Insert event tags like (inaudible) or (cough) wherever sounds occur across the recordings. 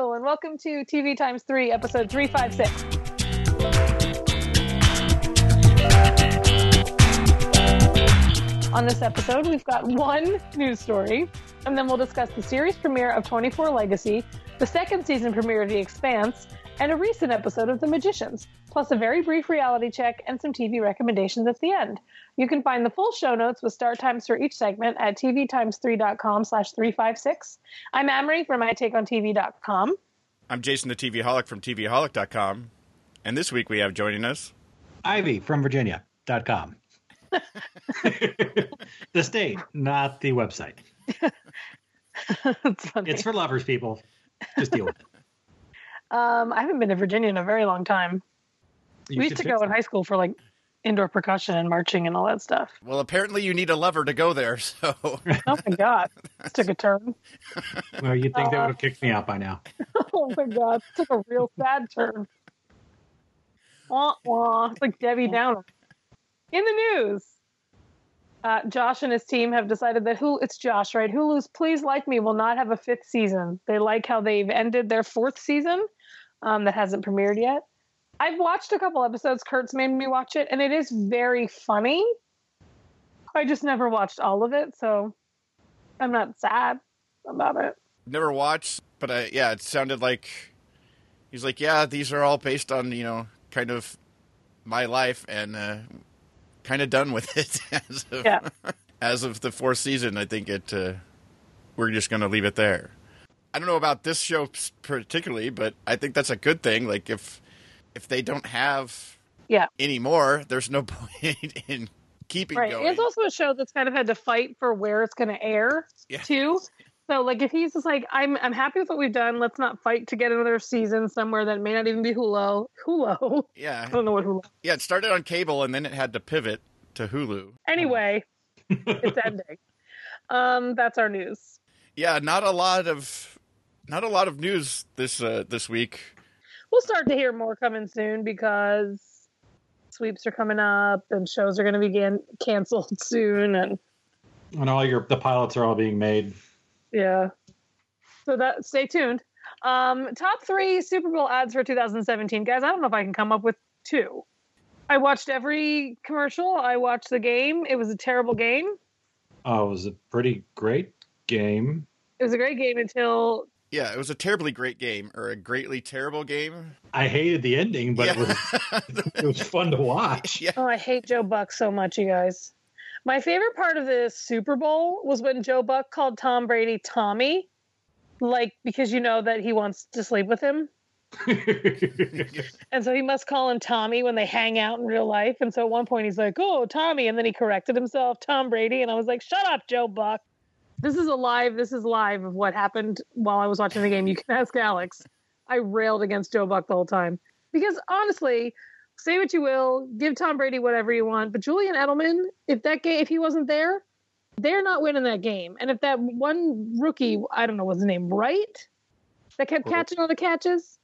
Hello, and welcome to TV Times 3, episode 356. On this episode, we've got one news story, and then we'll discuss the series premiere of 24 Legacy, the second season premiere of The Expanse, and a recent episode of The Magicians, plus a very brief reality check and some TV recommendations at the end. You can find the full show notes with start times for each segment at tvtimes3.com slash 356. I'm Amrie from mytakeontv.com. I'm Jason the TVaholic from TVaholic.com. And this week we have joining us. Ivey from Virginia.com. (laughs) the state, not the website. (laughs) That's funny. It's for lovers, people. Just deal with it. Um, I haven't been to Virginia in a very long time. You we used to go fix in high school for like indoor percussion and marching and all that stuff. Well, apparently you need a lover to go there, (laughs) so Oh my god, this took a turn. (laughs) Well, you'd think they Uh, would have kicked me out by now. (laughs) Oh my god, this took a real sad turn. Wah, wah. It's like Debbie Downer. In the news, uh, Josh and his team have decided that Hulu, it's Josh, right? Hulu's Please Like Me will not have a fifth season. They like how they've ended their fourth season um, that hasn't premiered yet. I've watched a couple episodes. Kurt's made me watch it, and it is very funny. I just never watched all of it, so I'm not sad about it. never watched. But I, yeah, it sounded like he's like, yeah, these are all based on you know kind of my life, and uh, kind of done with it (laughs) as of Yeah. (laughs) as of the fourth season. I think it. Uh, we're just going to leave it there. I don't know about this show particularly, but I think that's a good thing. Like if if they don't have Yeah. anymore, there's no (laughs) point in keeping Right. going. It's also a show that's kind of had to fight for where it's going to air Yeah. too. So like if he's just like I'm I'm happy with what we've done. Let's not fight to get another season somewhere that may not even be Hulu. (laughs) Hulu. Yeah. I don't know what Hulu. yeah. It started on cable and then it had to pivot to Hulu. Anyway, (laughs) it's ending. Um, that's our news. Yeah, not a lot of not a lot of news this uh, this week. We'll start to hear more coming soon because sweeps are coming up and shows are going to begin canceled (laughs) soon and And all your the pilots are all being made. Yeah. So that stay tuned. Um, top three Super Bowl ads for 2017, guys. I don't know if I can come up with two. I watched every commercial. I watched the game. It was a terrible game. Oh, it was a pretty great game. It was a great game until Yeah, it was a terribly great game or a greatly terrible game. I hated the ending, but it was (laughs) it was fun to watch. yeah, oh, I hate Joe Buck so much, you guys. My favorite part of the Super Bowl was when Joe Buck called Tom Brady Tommy, like because you know that he wants to sleep with him. (laughs) And so he must call him Tommy when they hang out in real life. And so at one point he's like, "Oh, Tommy," and then he corrected himself, Tom Brady. And I was like, "Shut up, Joe Buck." This is a live. This is live of what happened while I was watching the game. You can ask Alex. I railed against Joe Buck the whole time because honestly, say what you will, give Tom Brady whatever you want, but Julian Edelman, if that game, if he wasn't there, they're not winning that game. And if that one rookie, I don't know what's his name, right, that kept catching all the catches.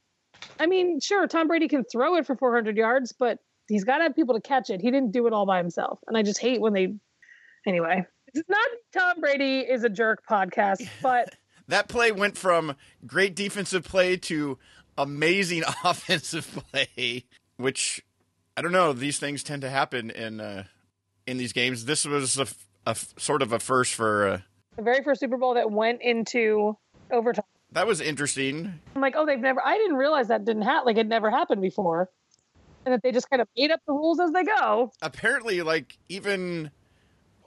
I mean, sure, Tom Brady can throw it for 400 yards, but he's got to have people to catch it. He didn't do it all by himself. And I just hate when they. Anyway, it's not Tom Brady is a jerk podcast, (laughs) but that play went from great defensive play to amazing (laughs) offensive play, which I don't know. These things tend to happen in uh, in these games. This was a sort of a first for. Uh, the very first Super Bowl that went into overtime. that was interesting. I'm like, oh, they've never. I didn't realize that didn't happen. Like it never happened before, and that they just kind of made up the rules as they go. apparently like even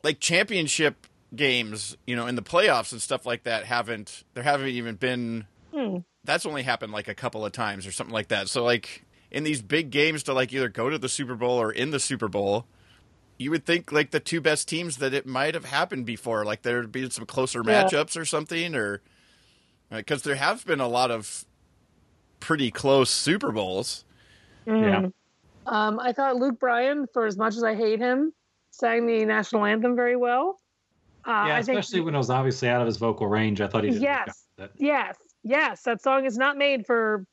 like championship games you know in the playoffs and stuff like that haven't there haven't even been Hmm. that's only happened like a couple of times or something like that so like in these big games to like either go to the super bowl or in the super bowl you would think like the two best teams that it might have happened before like there'd be some closer Yeah. matchups or something or because there have been a lot of pretty close super bowls Mhm. Um, I thought Luke Bryan, for as much as I hate him, sang the national anthem very well. Uh, yeah, I think especially when it was obviously out of his vocal range. I thought he did. Yes. Yes, yes, that song is not made for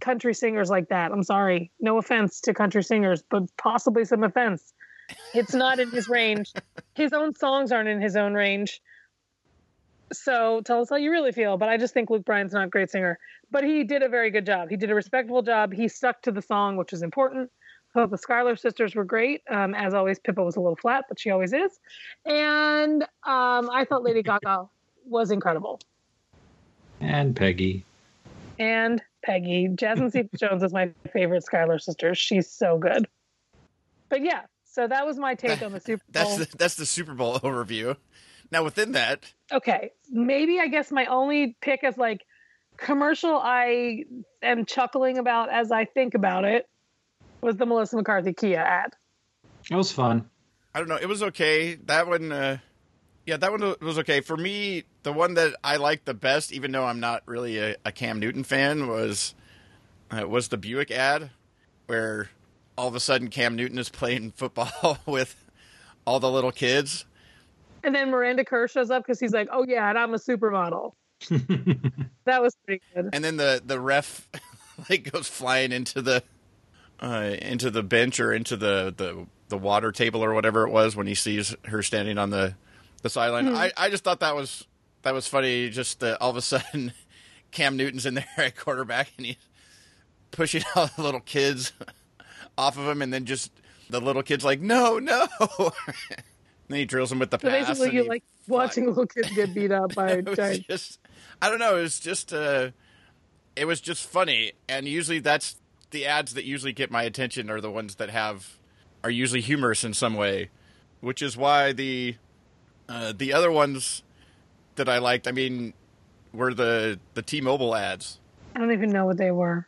country singers like that. I'm sorry. No offense to country singers, but possibly some offense. It's not in his range. His own songs aren't in his own range. So tell us how you really feel. But I just think Luke Bryan's not a great singer. But he did a very good job. He did a respectable job. He stuck to the song, which is important. So the Schuyler sisters were great. Um, as always, Pippa was a little flat, but she always is. And um, I thought Lady Gaga was incredible. And Peggy. And Peggy. Jasmine Cephas (laughs) Jones is my favorite Schuyler sister. She's so good. But yeah, so that was my take on the (laughs) Super Bowl. That's the, that's the Super Bowl (laughs) overview. Now within that, okay, maybe I guess my only pick is like commercial I am chuckling about as I think about it was the Melissa McCarthy Kia ad. It was fun. I don't know. It was okay. That one, uh, yeah, that one was okay for me. The one that I liked the best, even though I'm not really a, a Cam Newton fan, was uh, was the Buick ad, where all of a sudden Cam Newton is playing football (laughs) with all the little kids. And then Miranda Kerr shows up because he's like, "Oh yeah, and I'm a supermodel." (laughs) that was pretty good. And then the the ref (laughs) like goes flying into the uh, into the bench or into the, the the water table or whatever it was when he sees her standing on the the sideline. Mhm. I, I just thought that was that was funny. Just uh, all of a (laughs) sudden, Cam Newton's in there (laughs) at quarterback and he's pushing (laughs) all the little kids off of him, and then just the little kids like no no. then he drills them with the So pass. basically, you like watching little kids get beat up by giant. just I don't know. It was just uh, it was just funny, and usually that's the ads that usually get my attention are the ones that have are usually humorous in some way, which is why the uh, the other ones that I liked, I mean, were the the T-Mobile ads. I don't even know what they were.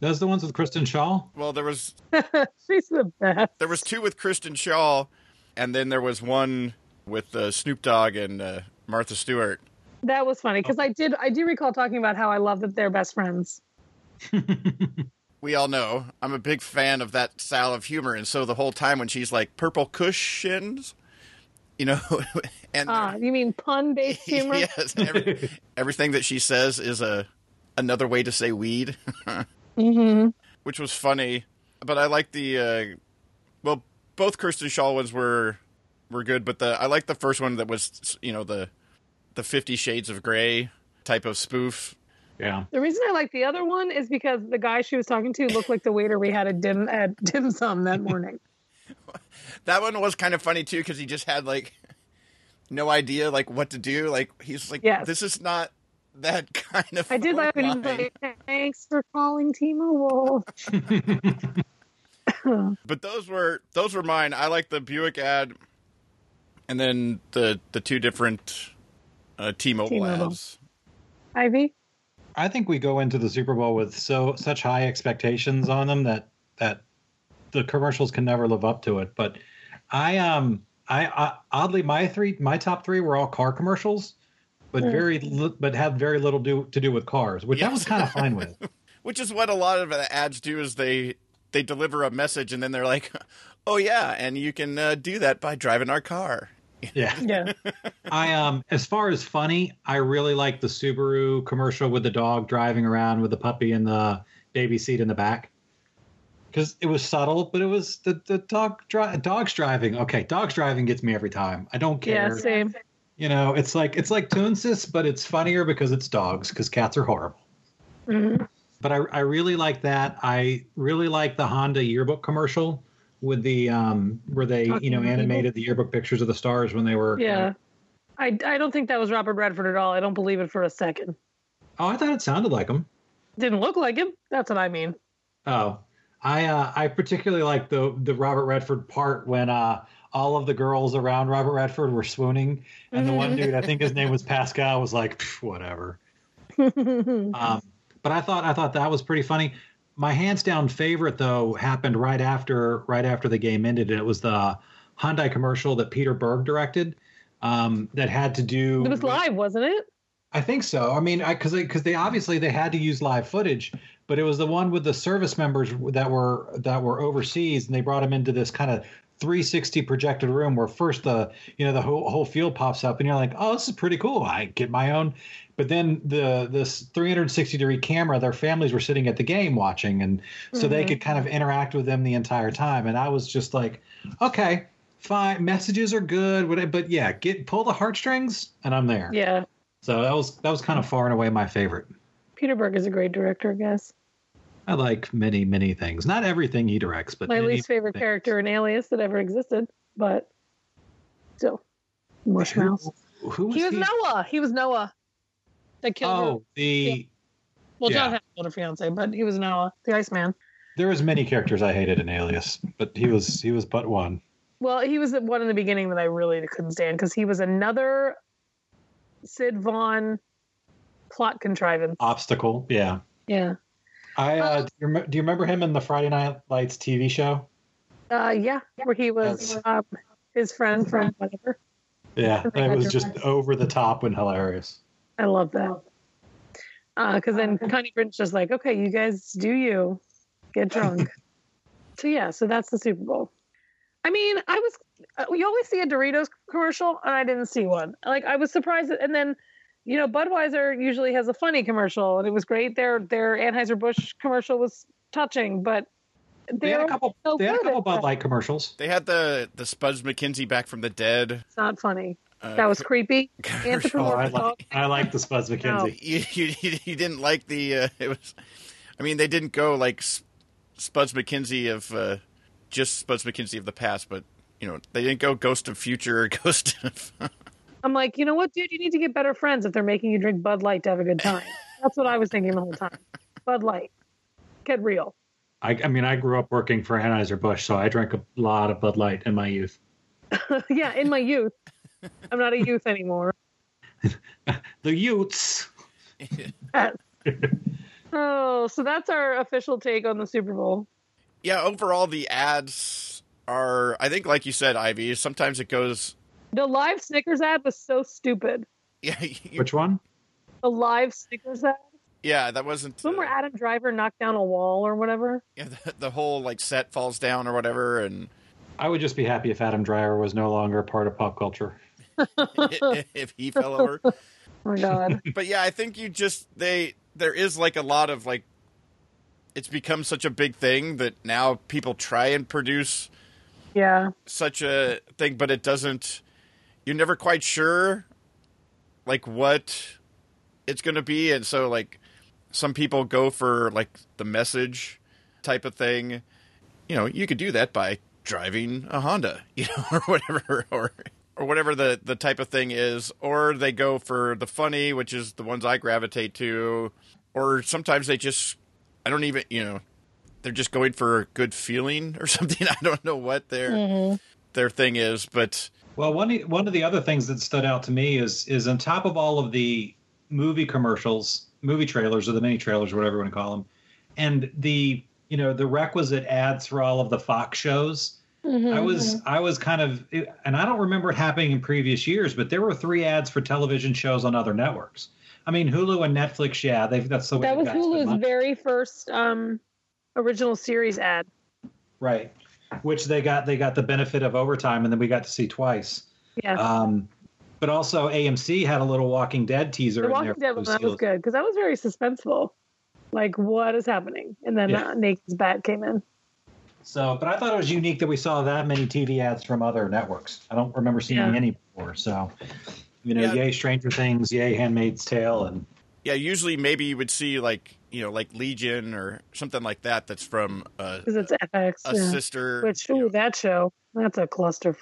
Those the ones with Kristen Schaal? Well, there was (laughs) She's the best. there was two with Kristen Schaal, and then there was one with uh, Snoop Dogg and uh, Martha Stewart. That was funny because I did I do recall talking about how I love that they're best friends. (laughs) we all know I'm a big fan of that style of humor, and so the whole time when she's like purple cushions, you know, (laughs) and Ah, you mean pun based (laughs) humor? yes, every, (laughs) everything that she says is a another way to say weed, Mm-hmm. which was funny. But I like the uh, well, both Kirsten Schaal ones were were good, but the I like the first one that was you know the the Fifty Shades of Grey type of spoof. Yeah. The reason I like the other one is because the guy she was talking to looked like the waiter we had at dim at (laughs) dim sum that morning. (laughs) That one was kind of funny too because he just had like no idea like what to do. Like he's like, Yes. this is not that (laughs) kind of. I did laugh when he was like, "Thanks for calling T-Mobile." But those were those were mine. I like the Buick ad, and then the the two different uh, T-Mobile, T-Mobile. ads. Ivey, I think we go into the Super Bowl with so such high expectations on them that that the commercials can never live up to it. But I um I, I oddly my three my top three were all car commercials, but Hmm. very li- but have very little do to do with cars, which I was kind of fine with. (laughs) Which is what a lot of the ads do is they they deliver a message and then they're like, (laughs) oh yeah, and you can uh, do that by driving our car. (laughs) Yeah. yeah, I um as far as funny, I really like the Subaru commercial with the dog driving around with the puppy in the baby seat in the back. Because it was subtle, but it was the, the dog dri- dogs driving. Okay, dogs driving gets me every time. I don't care. yeah, same. You know, it's like it's like Toonsis, but it's funnier because it's dogs. Because cats are horrible. Mhm. But I I really like that. I really like the Honda yearbook commercial with the um where they you know Talking animated the yearbook pictures of the stars when they were Yeah, I I don't think that was Robert Redford at all. I don't believe it for a second. Oh, I thought it sounded like him. Didn't look like him. That's what I mean. Oh, I uh, I particularly like the the Robert Redford part when uh, all of the girls around Robert Redford were swooning, and the one (laughs) dude, I think his name was Pascal, was like whatever. (laughs) Um, but I thought I thought that was pretty funny. My hands down favorite though happened right after right after the game ended, and it was the Hyundai commercial that Peter Berg directed. Um, that had to do. it was with- live, wasn't it? I think so. I mean, because because they, obviously they had to use live footage, but it was the one with the service members that were that were overseas, and they brought them into this kind of 360 projected room where first the you know the whole whole field pops up, and you're like, oh, this is pretty cool. I get my own. But then the this 360 degree camera, their families were sitting at the game watching, and so they Mhm. could kind of interact with them the entire time. And I was just like, okay, fine, messages are good, but but yeah, get pull the heartstrings, and I'm there. Yeah. So that was that was kind of far and away my favorite. Peter Berg is a great director, I guess. I like many many things. Not everything he directs, but My many least favorite things. character in Alias that ever existed, but still, Mushmouth. Who, who was He was he? Noah. He was Noah. That killed oh, her. Oh, the Well, John yeah. had a fiance, but he was Noah, the Iceman. there was many characters I hated in Alias, but he was he was but one. Well, he was the one in the beginning that I really couldn't stand because he was another Sid Vaughn plot contrivance. Obstacle, yeah. Yeah. I uh, Uh, do, you rem- do you remember him in the Friday Night Lights TV show? Uh, yeah, where he was um, his friend from whatever. Yeah, it was just over the top and hilarious. I love that. Because then Connie Britton's just like, okay, you guys do you, get drunk. (laughs) so yeah, so that's the Super Bowl. I mean, I was uh, we always see a Doritos commercial, and I didn't see one. Like I was surprised, that, and then you know Budweiser usually has a funny commercial, and it was great. Their their Anheuser Busch commercial was touching, but They had a couple. so They had a couple at Bud. Light commercials. They had the the Spuds MacKenzie back from the dead. It's not funny. Uh, That was creepy. (laughs) Oh, I like I like the Spuds MacKenzie. you, you you didn't like the uh, it was I mean they didn't go like Spuds MacKenzie of uh, just Spuds MacKenzie of the past but you know they didn't go Ghost of Future or (laughs) Ghost of I'm like, you know what, dude? You need to get better friends if they're making you drink Bud Light to have a good time. That's what I was thinking the whole time. Bud Light. Get real. I, I mean, I grew up working for Anheuser Busch, so I drank a lot of Bud Light in my youth. (laughs) yeah, in my youth. I'm not a youth anymore. (laughs) The Utes. (laughs) Oh, so that's our official take on the Super Bowl. yeah overall the ads are I think like you said Ivey sometimes it goes The live Snickers ad was so stupid. yeah (laughs) you, Which one? The live Snickers ad. yeah that wasn't The one where uh, Adam Driver knocked down a wall or whatever. yeah, the, the whole like set falls down or whatever and I would just be happy if Adam Driver was no longer a part of pop culture. (laughs) (laughs) if he fell over Oh my god. but yeah, I think you just they there is like a lot of like it's become such a big thing that now people try and produce yeah. such a thing, but it doesn't. You're never quite sure, like what it's going to be, and so like some people go for like the message type of thing. You know, you could do that by driving a Honda, (laughs) you know, or whatever, or or whatever the the type of thing is, or they go for the funny, which is the ones I gravitate to, or sometimes they just I don't even you know they're just going for a good feeling or (laughs) something. I don't know what their mm-hmm. their thing is, but Well, one one of the other things that stood out to me is is on top of all of the movie commercials, movie trailers or the mini trailers, whatever you want to call them, and the you know the requisite ads for all of the Fox shows. I was I was kind of and I don't remember it happening in previous years, but there were three ads for television shows on other networks. I mean, Hulu and Netflix, yeah, they've that's the way That was got to spend Hulu's very first um original series ad. right, which they got they got the benefit of overtime, and then we got to see twice. Yeah. Um, but also AMC had a little Walking Dead teaser the in Walking there. Dead for one that was good because that was very suspenseful. Like, what is happening? And then Yeah. uh, Negan's Bat came in. So, but I thought it was unique that we saw that many TV ads from other networks. I don't remember seeing Yeah. any before. So, you know, Yeah. yay Stranger Things, yay Handmaid's Tale, and yeah, usually maybe you would see like you know like Legion or something like that. That's from a, because it's FX. a yeah. sister. Which, you know, that show, that's a cluster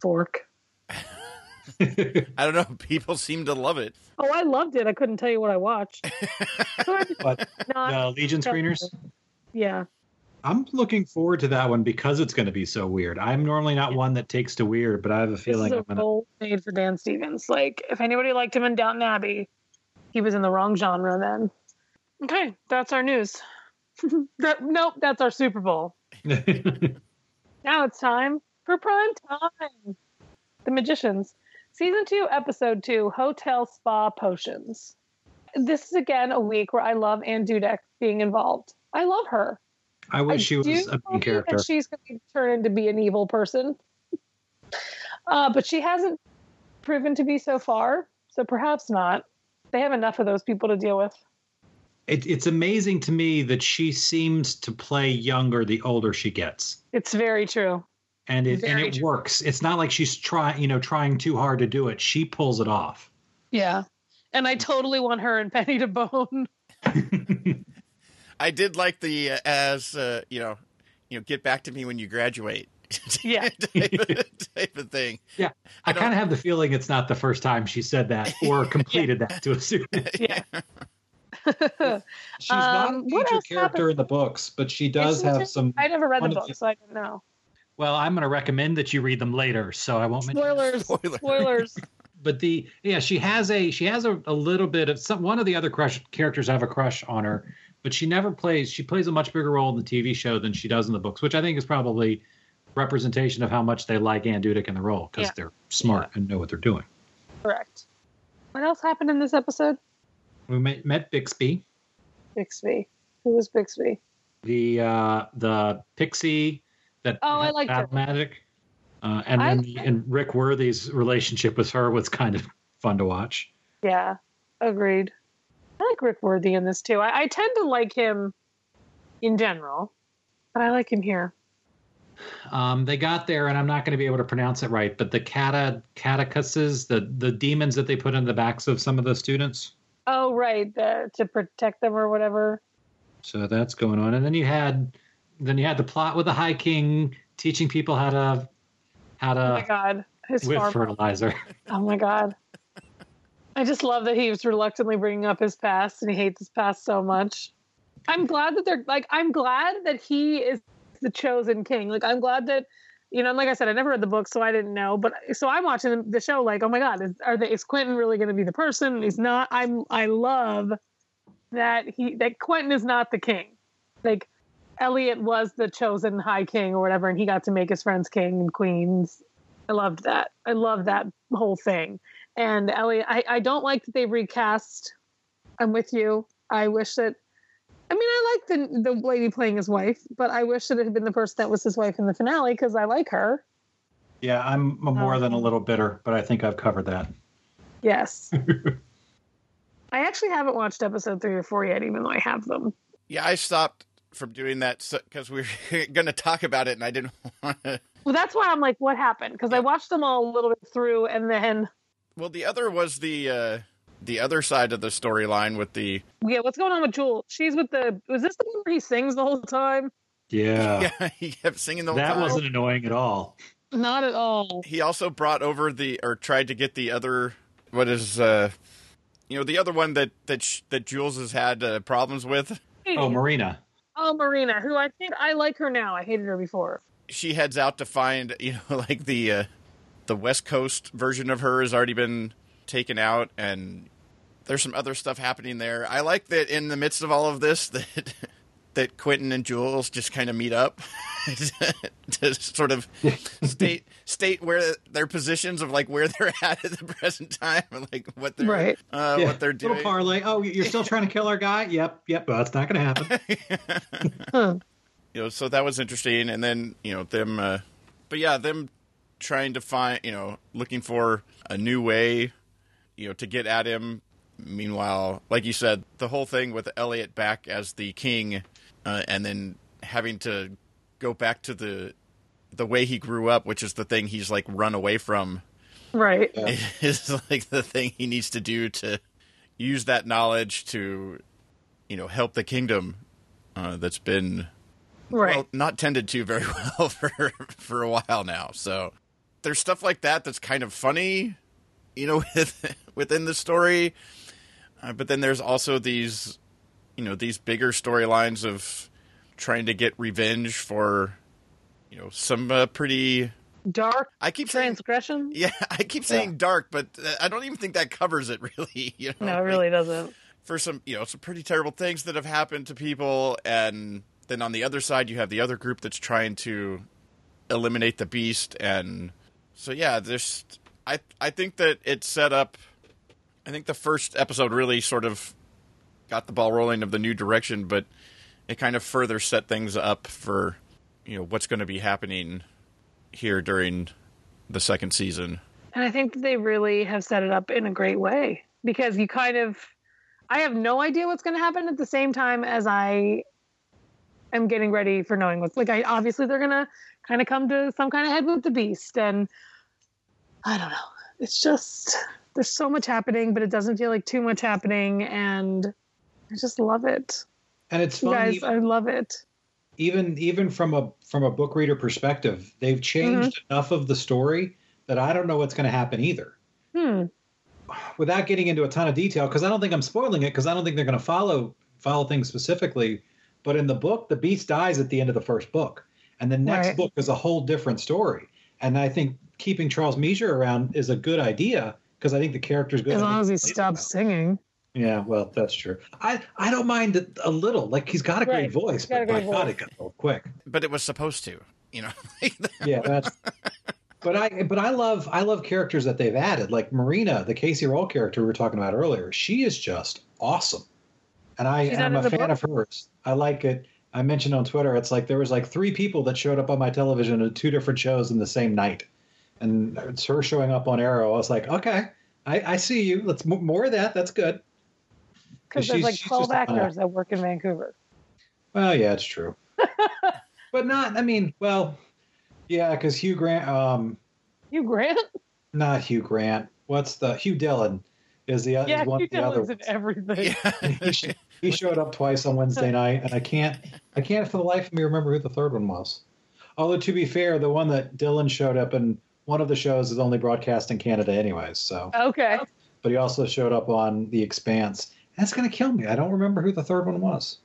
fork. (laughs) I don't know. People seem to love it. Oh, I loved it. I couldn't tell you what I watched. (laughs) but Not, the Legion screeners. yeah. I'm looking forward to that one because it's going to be so weird. I'm normally not one that takes to weird, but I have a This feeling is I'm a going to. role made for Dan Stevens. Like, if anybody liked him in Downton Abbey, he was in the wrong genre then. Okay, that's our news. (laughs) that, nope, that's our Super Bowl. (laughs) Now it's time for prime time. The Magicians, season two, episode two, Hotel Spa Potions. This is again a week where I love Anne Dudek being involved. I love her. I wish I she was a main character. that she's going to turn into be an evil person, uh, but she hasn't proven to be so far. So perhaps not. They have enough of those people to deal with. It, it's amazing to me that she seems to play younger the older she gets. It's very true. and it and it true. works. It's not like she's trying, you know, trying too hard to do it. She pulls it off. Yeah. and I totally want her and Penny to bone. (laughs) I did like the uh, as uh, you know, you know, get back to me when you graduate. Yeah. (laughs) type, of, type of thing. Yeah, I, I kind of have the feeling it's not the first time she said that (laughs) or completed that to a (laughs) student. Yeah. She's not a Um, what major character happened? in the books, but she does Isn't have it? some. I never read the One of book, so I don't know. Well, I'm going to recommend that you read them later, so I won't mention. Spoilers. Spoiler. Spoilers. But the yeah, she has a she has a, a little bit of some one of the other crush characters have a crush on her, but she never plays. She plays a much bigger role in the TV show than she does in the books, which I think is probably representation of how much they like Anne Dudek in the role because Yeah. they're smart and know what they're doing. Correct. What else happened in this episode? We met, met Bixby, Bixby. Who was Bixby? the uh, the pixie that Oh, I had liked magic, uh, and I- then the, and Rick Worthy's relationship with her was kind of (laughs) fun to watch. Yeah, agreed. I like Rick Worthy in this too. I, I tend to like him in general, but I like him here. Um, they got there, and I'm not going to be able to pronounce it right, but the cata catechuses, the the demons that they put in the backs of some of the students. Oh, right, the, to protect them or whatever. So that's going on, and then you had then you had the plot with the High King teaching people how to how to. oh my god, his whip farm. fertilizer. (laughs) Oh my god. I just love that he was reluctantly bringing up his past and he hates his past so much. I'm glad that they're like I'm glad that he is the chosen king. Like I'm glad that you know, and like I said, I never read the book, so I didn't know. But so I'm watching the show, like, oh my god, is, are they? Is Quentin really going to be the person? He's not. I'm. I love that he that Quentin is not the king. Like Eliot was the chosen high king or whatever, and he got to make his friends king and queens. I loved that. I love that whole thing. And Eliot, I, I don't like that they recast. I'm with you. I wish that. I mean, I like the the lady playing his wife, but I wish that it had been the person that was his wife in the finale because I like her. Yeah, I'm more than a Um, little bitter, but I think I've covered that. Yes. (laughs) I actually haven't watched episode three or four yet, even though I have them. Yeah, I stopped from doing that because we are going to talk about it, and I didn't (laughs) want to. Well, that's why I'm like, what happened? Because I watched them all a little bit through, and then Well, the other was the uh, the other side of the storyline with the yeah, what's going on with Jewel? She's with the. Was this the one where he sings the whole time? Yeah, (laughs) yeah he kept singing the whole time. that time. wasn't annoying at all. Not at all. He also brought over the or tried to get the other what is uh you know the other one that that sh- that Jules has had uh, problems with. Oh, Marina. Oh, Marina, who I think I like her now. I hated her before. She heads out to find you know (laughs) like the uh, the West Coast version of her has already been taken out and there's some other stuff happening there. I like that in the midst of all of this (laughs) that that Quentin and Jules just kind of meet up (laughs) to sort of state state where their positions of like where they're (laughs) at at the present time and like what they're Right. uh, Yeah, what they're doing. Little parlay. Oh, you're still trying to kill our guy? Yep, yep. Well, that's not going to happen. Huh. you know, so that was interesting. And then you know them, uh, but yeah, them trying to find you know looking for a new way, you know, to get at him. Meanwhile, like you said, the whole thing with Eliot back as the king, uh, and then having to go back to the the way he grew up, which is the thing he's like run away from, Right. Yeah. (laughs) is like the thing he needs to do to use that knowledge to, you know, help the kingdom uh, that's been Right. well, not tended to very (laughs) well for for a while now. So there's stuff like that that's kind of funny, you know, (laughs) with, within the story. Uh, but then there's also these, you know, these bigger storylines of trying to get revenge for, you know, some uh, pretty. Dark I keep saying, transgression. (laughs) yeah, I keep saying dark, but uh, I don't even think that covers it (laughs) really. You know, No, it really doesn't. for some you know some pretty terrible things that have happened to people and then on the other side you have the other group that's trying to eliminate the beast and so yeah there's i i think that it set up i think the first episode really sort of got the ball rolling of the new direction but it kind of further set things up for you know what's going to be happening here during the second season And I think they really have set it up in a great way because you kind of, I have no idea what's going to happen at the same time as I am getting ready for knowing what's like. I obviously they're going to kind of come to some kind of head with the beast, and I don't know. It's just there's so much happening, but it doesn't feel like too much happening, and I just love it. And it's fun, guys, even, I love it. even even from a from a book reader perspective, they've changed enough of the story that I don't know what's going to happen either. Hmm. Without getting into a ton of detail, because I don't think I'm spoiling it, because I don't think they're going to follow follow things specifically. But in the book, the beast dies at the end of the first book, and the next Right. book is a whole different story. And I think keeping Charles Mesure around is a good idea because I think the character's good. As long as he stops well. singing. Yeah, well, that's true. I I don't mind it a little. Like he's got a great Right. voice, He's got a but my great God, voice. it got old quick. But it was supposed to, you know. (laughs) Yeah, that's. (laughs) But I but I love I love characters that they've added like Marina, the Kacey Rohl character we were talking about earlier. She is just awesome, and I I'm a fan book? of hers. I like it. I mentioned on Twitter, it's like there was like three people that showed up on my television in two different shows in the same night, and it's her showing up on Arrow. I was like, okay, I, I see you. Let's m- more of that. That's good. Because there's like she's 12 just a fun actors that work in Vancouver. Well, yeah, it's true. (laughs) but not. I mean, well, yeah, because Hugh Grant, um, Hugh Grant? not Hugh Grant. What's the Hugh Dillon? Is the Yeah, is one Hugh of the other. Dillon's in everything. (laughs) he, sh- he showed up twice on Wednesday night, and I can't, I can't for the life of me remember who the third one was. Although to be fair, the one that Dillon showed up in one of the shows is only broadcast in Canada, anyways. So, Okay. but he also showed up on The Expanse. That's gonna kill me. I don't remember who the third one was.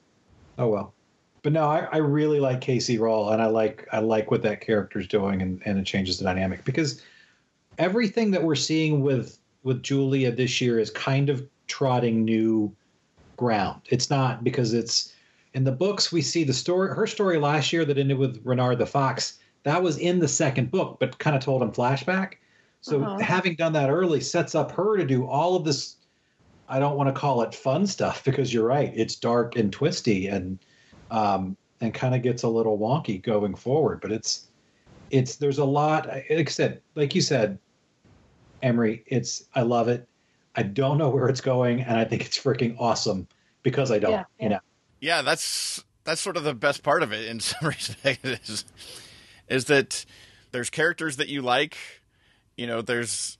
Oh well. But no, I, I really like Kacey Rohl, and I like I like what that character's doing, and, and it changes the dynamic because everything that we're seeing with with Julia this year is kind of trotting new ground. It's not because it's in the books we see the story her story last year that ended with Reynard the Fox. That was in the second book, but kind of told in flashback. So Uh-huh. having done that early sets up her to do all of this I don't want to call it fun stuff (laughs) because you're right. It's dark and twisty and um, and kind of gets a little wonky going forward. But it's it's there's a lot. Like I said, like you said, Amrie. It's I love it. I don't know where it's going, and I think it's freaking awesome because I don't. Yeah, You know. yeah, that's that's sort of the best part of it in (laughs) some respects is that there's characters that you like, you know, there's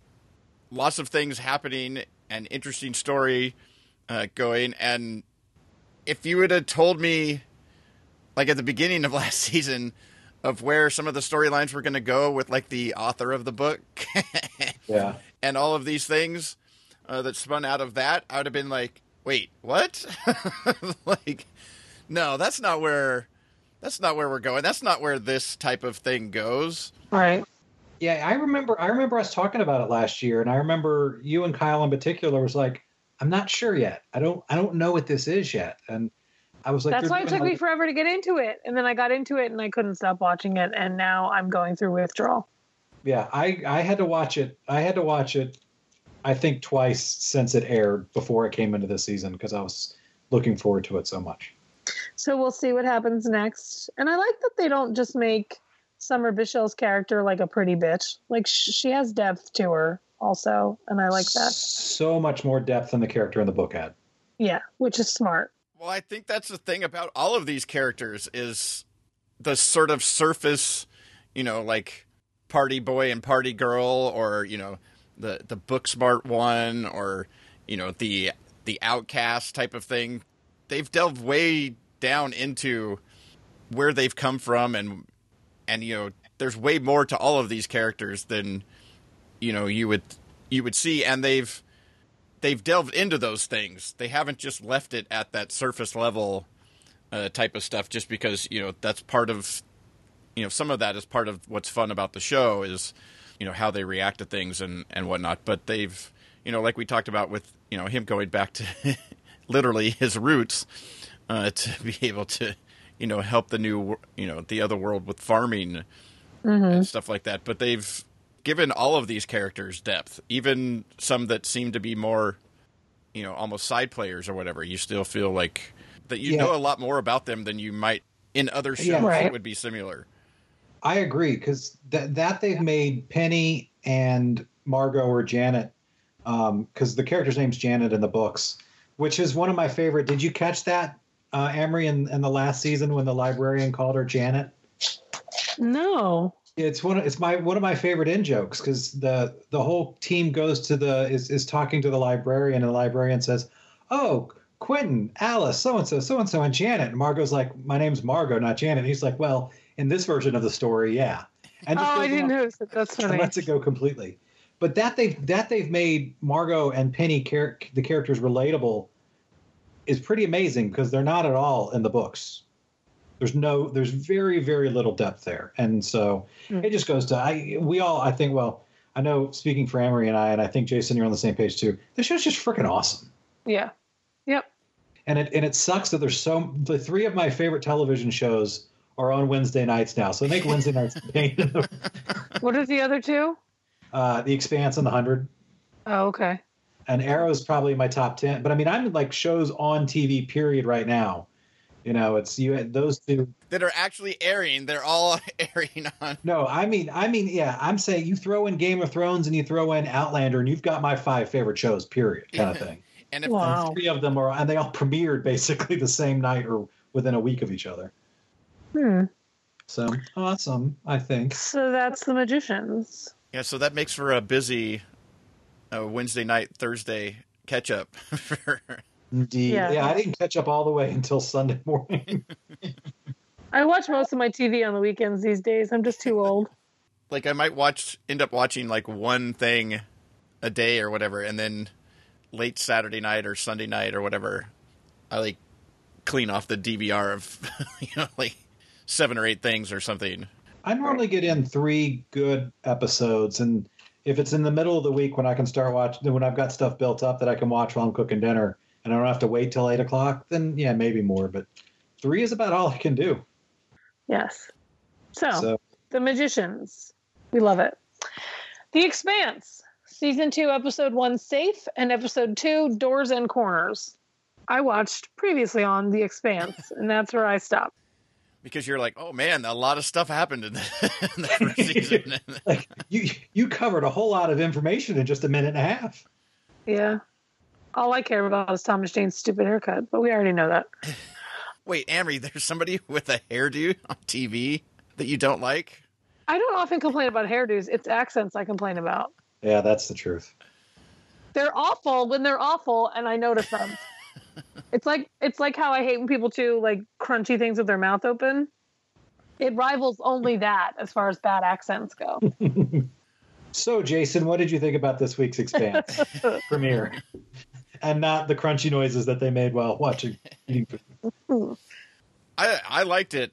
lots of things happening, an interesting story uh, going, and if you would have told me, like at the beginning of (laughs) last season, of where some of the storylines were going to go with like the author of the book (laughs) Yeah. and all of these things uh, that spun out of that, I would have been like, "Wait, what?" (laughs) like, no, that's not where that's not where we're going. That's not where this type of thing goes. Right. Yeah, I remember. I remember us talking about it last year, and I remember you and Kyle in particular was like, "I'm not sure yet. I don't. I don't know what this is yet." And I was like, That's why it doing took me forever to get into it. And then I got into it and I couldn't stop watching it. And now I'm going through withdrawal. Yeah, I I had to watch it. I had to watch it. I think twice since it aired before it came into the season because I was looking forward to it so much. So we'll see what happens next. And I like that they don't just make Summer Bishil's character like a pretty bitch. Like sh- she has depth to her also. And I like that. So much more depth than the character in the book had. Yeah, which is smart. Well, I think that's the thing about all of these characters is the sort of surface, you know, like party boy and party girl, or you know, the the book smart one, or you know, the the outcast type of thing. They've delved way down into where they've come from, and and you know, there's way more to all of these characters than you know you would you would see, and they've they've delved into those things. They haven't just left it at that surface level uh, type of stuff just because you know that's part of you know some of that is part of what's fun about the show is you know how they react to things and and whatnot. But they've you know like we talked about with you know him going back to (laughs) literally his roots uh, (laughs) to be able to you know help the new you know the other world with farming and stuff like that. But they've given all of these characters depth, even some that seem to be more, you know, almost side players or whatever. You still feel like that you Yeah. know a lot more about them than you might in other shows Yeah. that would be similar. I agree because that that they've made Penny and Margo or Janet because the character's name's Janet in the books, which is one of my favorite. Did you catch that, uh, Amrie, in, in the last season when the librarian called her Janet? No. It's one. Of, it's my one of my favorite in jokes because the the whole team goes to the is is talking to the librarian and the librarian says, "Oh, Quentin, Alice, so and so, so and so, and Janet." And Margo's like, "My name's Margo, not Janet." And he's like, "Well, in this version of the story, yeah." And Oh, I didn't on notice it. That's funny. lets it go completely. But that they've that they've made Margo and Penny char- the characters relatable is pretty amazing because they're not at all in the books. There's no there's very very little depth there, and so Hmm. it just goes to I we all I think well I know speaking for Amrie and I and I think Jason you're on the same page too. This show's just freaking awesome. Yeah. Yep. And it and it sucks that there's so the three of my favorite television shows are on Wednesday nights now. So make Wednesday nights pain. (laughs) What are the other two? uh, the Expanse and the Hundred. Oh, okay. And Arrow's probably my top ten. But I mean, I'm like shows on TV period right now. You know, it's you those two. that are actually airing. They're all (laughs) airing on. No, I mean, I mean, yeah, I'm saying you throw in Game of Thrones and you throw in Outlander, and you've got my five favorite shows. Period, kind of (laughs) thing. And if Wow. And three of them are, and they all (laughs) premiered basically the same night or within a week of each other. Hmm. So awesome, I think. So that's the magicians. yeah, so that makes for a busy uh, Wednesday night, Thursday catch up. for- (laughs) Indeed. Yeah. Yeah. I didn't catch up all the way until Sunday (laughs) morning. I watch most of my TV on the weekends these days. I'm just too old. (laughs) like I might watch, end up watching like one thing a day or whatever, and then late Saturday night or Sunday night or whatever, I like clean off the DVR of you know like seven or eight things or something. I normally get in three good episodes, and if it's in the middle of the week when I can start watching, when I've got stuff built up that I can watch while I'm cooking dinner, and I don't have to wait till eight o'clock, then yeah, maybe more. But three is about all I can do. Yes. So, So the magicians. We love it. The Expanse, season two, episode one, Safe, and episode two, Doors and Corners. I watched previously on The Expanse, and that's where I stopped. Because you're like, oh man, a lot of stuff happened in the, (laughs) in the (laughs) first season. (laughs) like you, you covered a whole lot of information in just a minute and a half. Yeah. All I care about is Thomas Jane's stupid haircut, but we already know that. Wait, Amrie, there's somebody with a hairdo on TV that you don't like? I don't often complain about hairdos. It's accents I complain about. Yeah, that's the truth. They're awful when they're awful, and I notice them. It's like it's like how I hate when people chew like crunchy things with their mouth open. It rivals only that as far as bad accents go. (laughs) So, Jason, what did you think about this week's Expanse (laughs) premiere? And not the crunchy noises that they made while watching. eating food. I I liked it.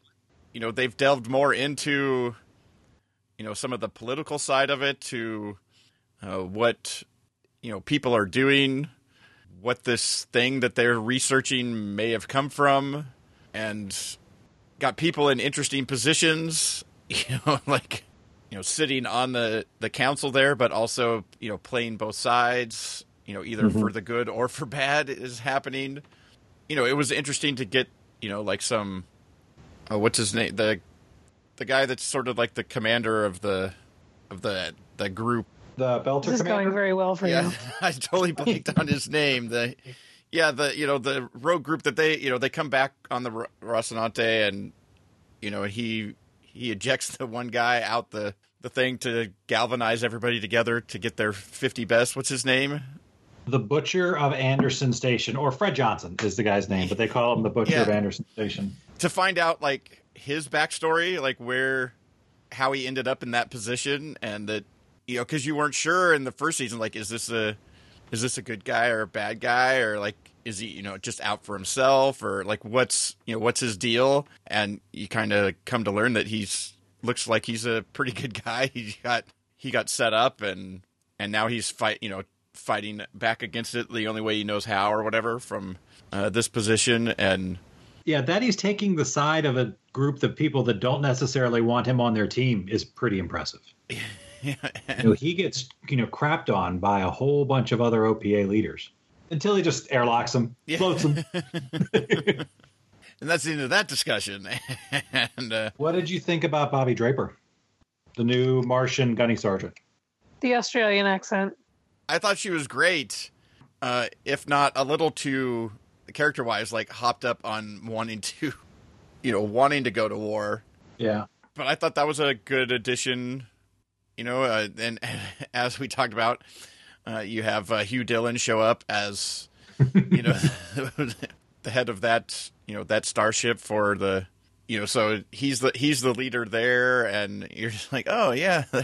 You know, they've delved more into you know some of the political side of it to uh, what you know people are doing, what this thing that they're researching may have come from, and got people in interesting positions. (laughs) You know, like you know, sitting on the the council there, but also you know playing both sides. You know, either mm-hmm. for the good or for (laughs) bad is happening. You know, it was interesting to get you know like some oh, what's his name the the guy that's sort of like the commander of the of the the group The Belter This is Commander. going very well for yeah you. (laughs) i totally blanked on his name the yeah the you know the rogue group that they you know they come back on the Ro- rocinante and you know he he ejects the one guy out the the thing to galvanize everybody together to get their 50 best what's his name the Butcher of Anderson Station, or Fred Johnson is the guy's name, but they call him the Butcher Yeah. of Anderson Station. to find out like his backstory, like where, how he ended up in that position, and that you know, because you weren't sure in the first season, like, is this a, is this a good guy or a bad guy, or like, is he you know just out for himself, or like what's you know what's his deal, and you kind of come to learn that he's looks like he's a pretty good guy. (laughs) He got he got set up, and and now he's fight you know fighting back against it the only way he knows how or whatever from uh, this position and Yeah, that he's taking the side of a group of people that don't necessarily want him on their team is pretty impressive. (laughs) (laughs) You know, he gets you know crapped on by a whole bunch of other OPA leaders until he just airlocks them, Yeah. floats them. (laughs) and that's the end of that discussion. (laughs) and uh, what did you think about Bobbie Draper, the new Martian gunny sergeant? The Australian accent. I thought she was great, uh, if not a little too character wise, like hopped up on wanting to, you know, wanting to go to war. Yeah, but I thought that was a good addition. You know, uh, and, (laughs) as we talked about, uh, you have uh, Hugh Dillon show up as you know (laughs) the head of that you know that starship for the you know so he's the he's the leader there, and you're just like, oh yeah. (laughs)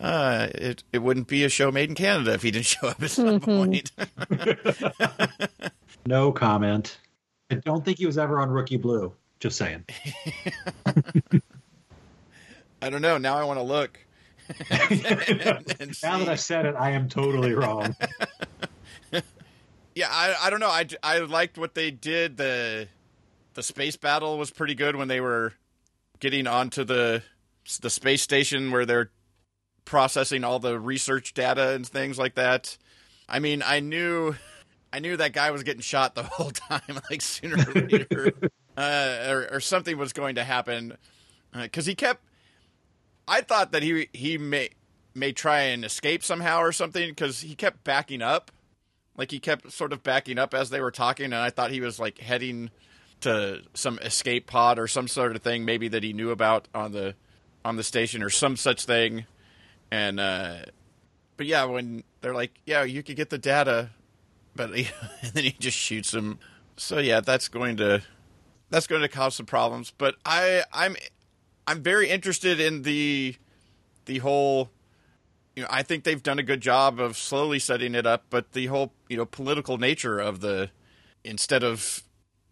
Uh, it it wouldn't be a show made in Canada if he didn't show up at some point. no comment. I don't think he was ever on Rookie Blue. Just saying. I don't know. Now I want to look. (laughs) (laughs) and, now that I said it, I am totally wrong. (laughs) yeah, I, I don't know. I, I liked what they did. The the space battle was pretty good when they were getting onto the the space station where they're processing all the research data and things like that. I mean, I knew I knew that guy was getting shot the whole time. Like sooner or later, uh, or, or, something was going to happen because uh, he kept. I thought that he he may may try and escape somehow or something because he kept backing up, like he kept sort of backing up as they were talking, and I thought he was like heading to some escape pod or some sort of thing, maybe that he knew about on the on the station or some such thing, and uh, but yeah, when they're like, yeah, you could get the data but he, (laughs) and then he just shoots him. So yeah, that's going to that's going to cause some problems. But I I'm I'm very interested in the the whole. You know, I think they've done a good job of slowly setting it up, but the whole you know political nature of the instead of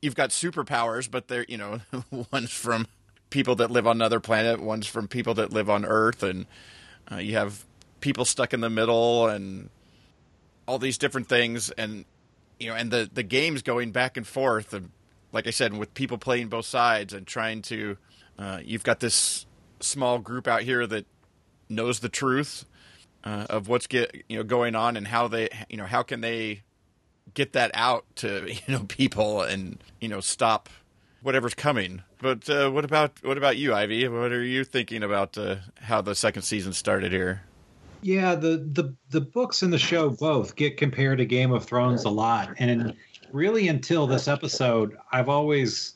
you've got superpowers, but they're you know (laughs) one's from people that live on another planet, one's from people that live on Earth, and uh, you have people stuck in the middle, and all these different things, and you know, and the the games going back and forth, and like I said, with people playing both sides and trying to, uh, you've got this small group out here that knows the truth uh, of what's get you know going on and how they you know how can they get that out to (laughs) you know people and you know stop whatever's coming. But uh, what about what about you, Ivey? What are you thinking about uh, how the second season started here? Yeah, the the the books and the show both get compared to Game of Thrones a lot, and really until this episode, I've always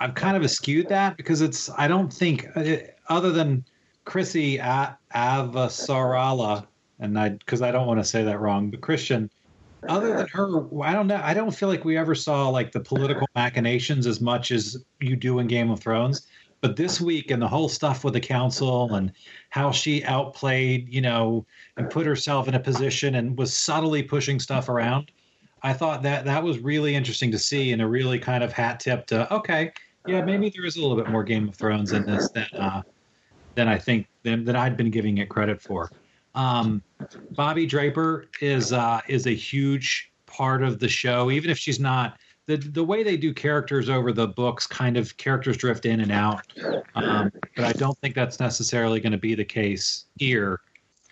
I've kind of eschewed that because it's I don't think uh, other than Chrissy Avasarala, and I because I don't want to say that wrong, but Christian. Other than her, I don't know. I don't feel like we ever saw like the political machinations as much as you do in Game of Thrones. But this week and the whole stuff with the council and how she outplayed, you know, and put herself in a position and was subtly pushing stuff around. I thought that that was really interesting to see and a really kind of hat tip to okay, yeah, maybe there is a little bit more Game of Thrones in this than uh, than I think than, I'd been giving it credit for. Um, Bobbie Draper is uh, is a huge part of the show, even if she's not the the way they do characters over the books, kind of characters drift in and out. Um, but I don't think that's necessarily going to be the case here.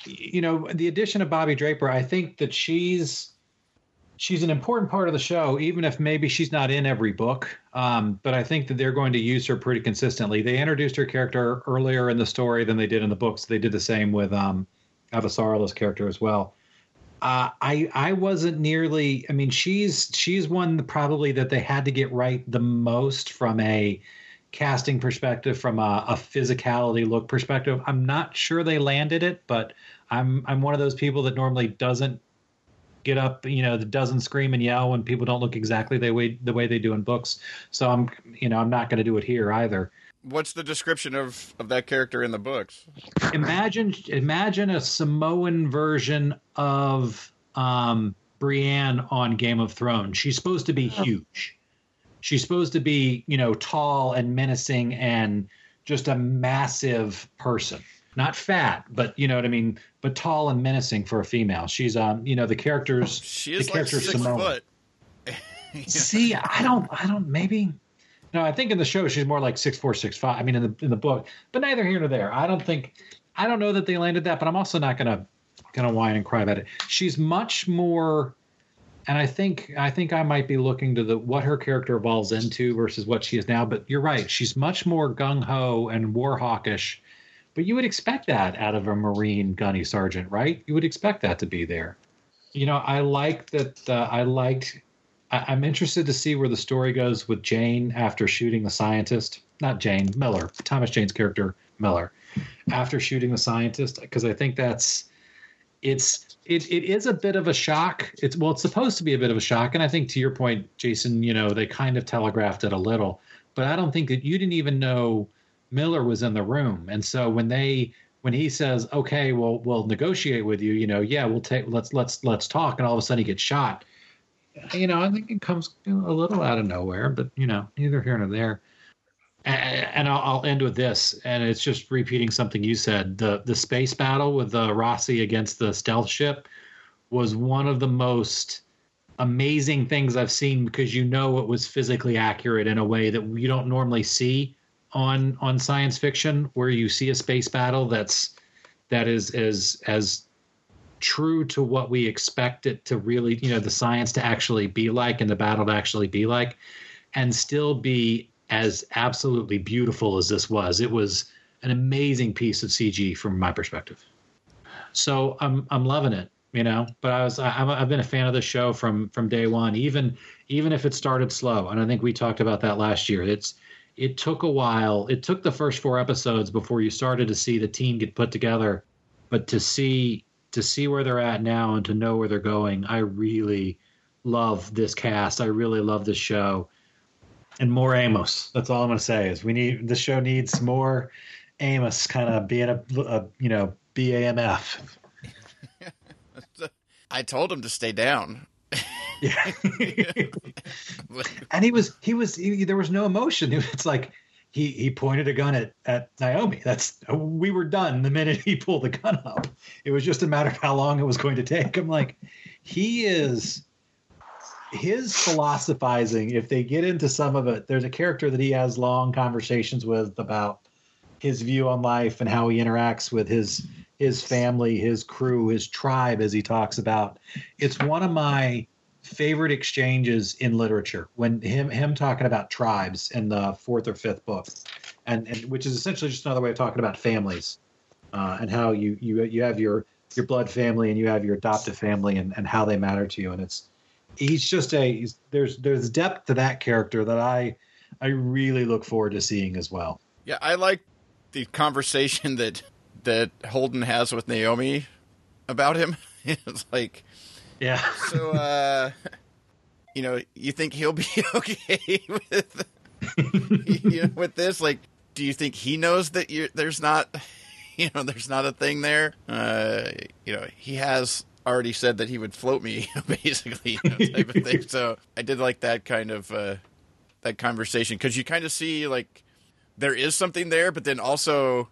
You know, the addition of Bobbie Draper, I think that she's she's an important part of the show, even if maybe she's not in every book. Um, but I think that they're going to use her pretty consistently. They introduced her character earlier in the story than they did in the books. They did the same with um, character as well. Uh, I I wasn't nearly. I mean, she's she's one probably that they had to get right the most from a casting perspective, from a, a physicality look perspective. I'm not sure they landed it, but I'm I'm one of those people that normally doesn't get up, you know, that doesn't scream and yell when people don't look exactly the way the way they do in books. So I'm you know I'm not going to do it here either what's the description of of that character in the books? Imagine imagine a Samoan version of um, Brienne on Game of Thrones. She's supposed to be huge. She's supposed to be, you know, tall and menacing and just a massive person. Not fat, but you know what I mean. But tall and menacing for a female. She's um, you know, the characters. (laughs) She is the like six Samoan. foot. (laughs) See, I don't, I don't. Maybe no, I think in the show she's more like six four, six five. I mean, in the in the book, but neither here nor there. I don't think, I don't know that they landed that, but I'm also not gonna gonna whine and cry about it. She's much more, and I think I think I might be looking to the what her character evolves into versus what she is now. But you're right, she's much more gung ho and war hawkish. But you would expect that out of a Marine gunny sergeant, right? You would expect that to be there. You know, I like that. Uh, I liked I, am interested to see where the story goes with Jane after shooting the scientist. Not Jane Miller, Thomas Jane's character Miller after shooting the scientist because I think that's it's it, it is a bit of a shock. It's well, it's supposed to be a bit of a shock, and I think to your point, Jason, you know, they kind of telegraphed it a little, but I don't think that you didn't even know Miller was in the room, and so when they when he says, "Okay, well, we'll negotiate with you," you know, yeah, we'll take let's let's let's talk, and all of a sudden he gets shot. You know, I think it comes a little out of nowhere, but you know, neither here nor there and I'll, end with this, and it's just repeating something you said. the The space battle with uh, the Roci against the stealth ship was one of the most amazing things I've seen because you know it was physically accurate in a way that you don't normally see on on science fiction, where you see a space battle that's that is as as true to what we expect it to really, you know, the science to actually be like and the battle to actually be like, and still be as absolutely beautiful as this was. It was an amazing piece of CG from my perspective. So I'm I'm loving it, you know. But I was I, I've been a fan of the show from from day one, even even if it started slow. And I think we talked about that last year. It's it took a while. It took the first four episodes before you started to see the team get put together, but to see to see where they're at now and to know where they're going, I really love this cast. I really love this show and more Amos. That's all I'm going to say. Is we need the show needs more Amos, kind of being a, a you know BAMF. (laughs) I told him to stay down. Yeah, (laughs) and he was he was he, there was no emotion. (laughs) It's like he he pointed a gun at at Naomi. That's we were done the minute he pulled the gun up. It was just a matter of how long it was going to take. I'm like, he is his philosophizing, if they get into some of it, there's a character that he has long conversations with about his view on life and how he interacts with his his family, his crew, his tribe, as he talks about. It's one of my favorite exchanges in literature when him him talking about tribes in the fourth or fifth book, and, and which is essentially just another way of talking about families uh, and how you you you have your your blood family and you have your adoptive family and, and how they matter to you, and it's he's just a he's, there's there's depth to that character that I I really look forward to seeing as well. Yeah, I like the conversation (laughs) that that Holden has with Naomi about him. (laughs) it's like, yeah. So, uh, you know, you think he'll be (laughs) okay with (laughs) you know, with this? Like, do you think he knows that you there's not, (laughs) you know, there's not a thing there? Uh, you know, he has already said that he would float me, basically, you know, type of thing. So I did like that kind of uh, that conversation because you kind of see like there is something there, but then also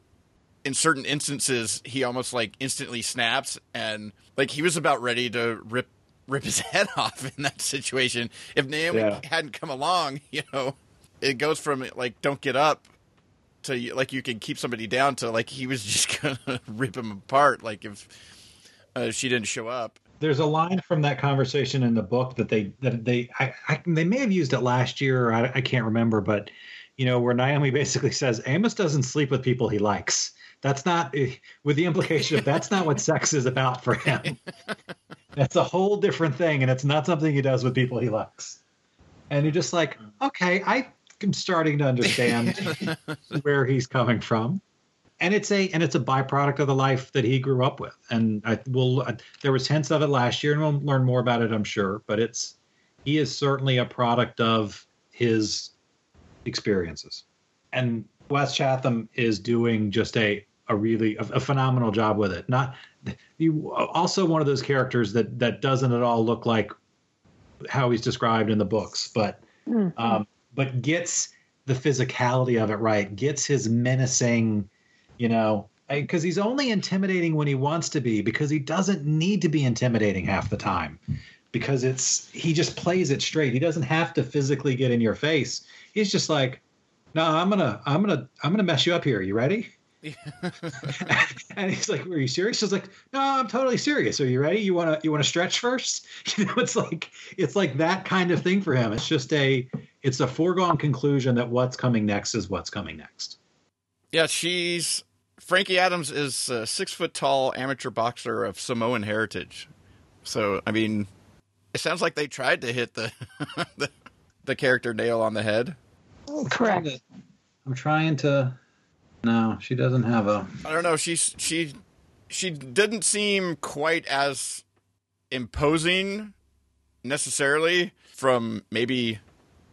in certain instances he almost like instantly snaps and like he was about ready to rip rip his (laughs) head off in that situation. If Naomi yeah. hadn't come along, (laughs) you know, it goes from like don't get up to like you can keep somebody down to like he was (laughs) just gonna rip him apart. Like if uh, she didn't show up. There's a line from that conversation in the book that they that they I, I they may have used it last year. I, I can't remember, but you know where Naomi basically says Amos doesn't sleep with people he likes. That's not with the implication of that's not what sex is about for him. That's a whole different thing, and it's not something he does with people he likes. And you're just like, okay, I am starting to understand (laughs) where he's coming from and it's a and it's a byproduct of the life that he grew up with and i will uh, there was hints of it last year and we'll learn more about it i'm sure but it's he is certainly a product of his experiences and wes chatham is doing just a a really a, a phenomenal job with it not you also one of those characters that that doesn't at all look like how he's described in the books but mm-hmm. um but gets the physicality of it right gets his menacing you know, because he's only intimidating when he wants to be because he doesn't need to be intimidating half the time because it's he just plays it straight. He doesn't have to physically get in your face. He's just like, "No, I'm gonna, I'm gonna, I'm gonna mess you up here. You ready?" (laughs) and he's like, "Are you serious?" He's like, "No, I'm totally serious. Are you ready? You wanna, you wanna stretch first? (laughs) You know, it's like, it's like that kind of thing for him. It's just a, it's a foregone conclusion that what's coming next is what's coming next. Yeah, she's Frankie Adams is a six foot tall amateur boxer of Samoan heritage. So, I mean, it sounds like they tried to hit the (laughs) the, the character nail on the head. Correct. I'm trying to. No, she doesn't have a. I don't know. She's she she didn't seem quite as imposing necessarily from maybe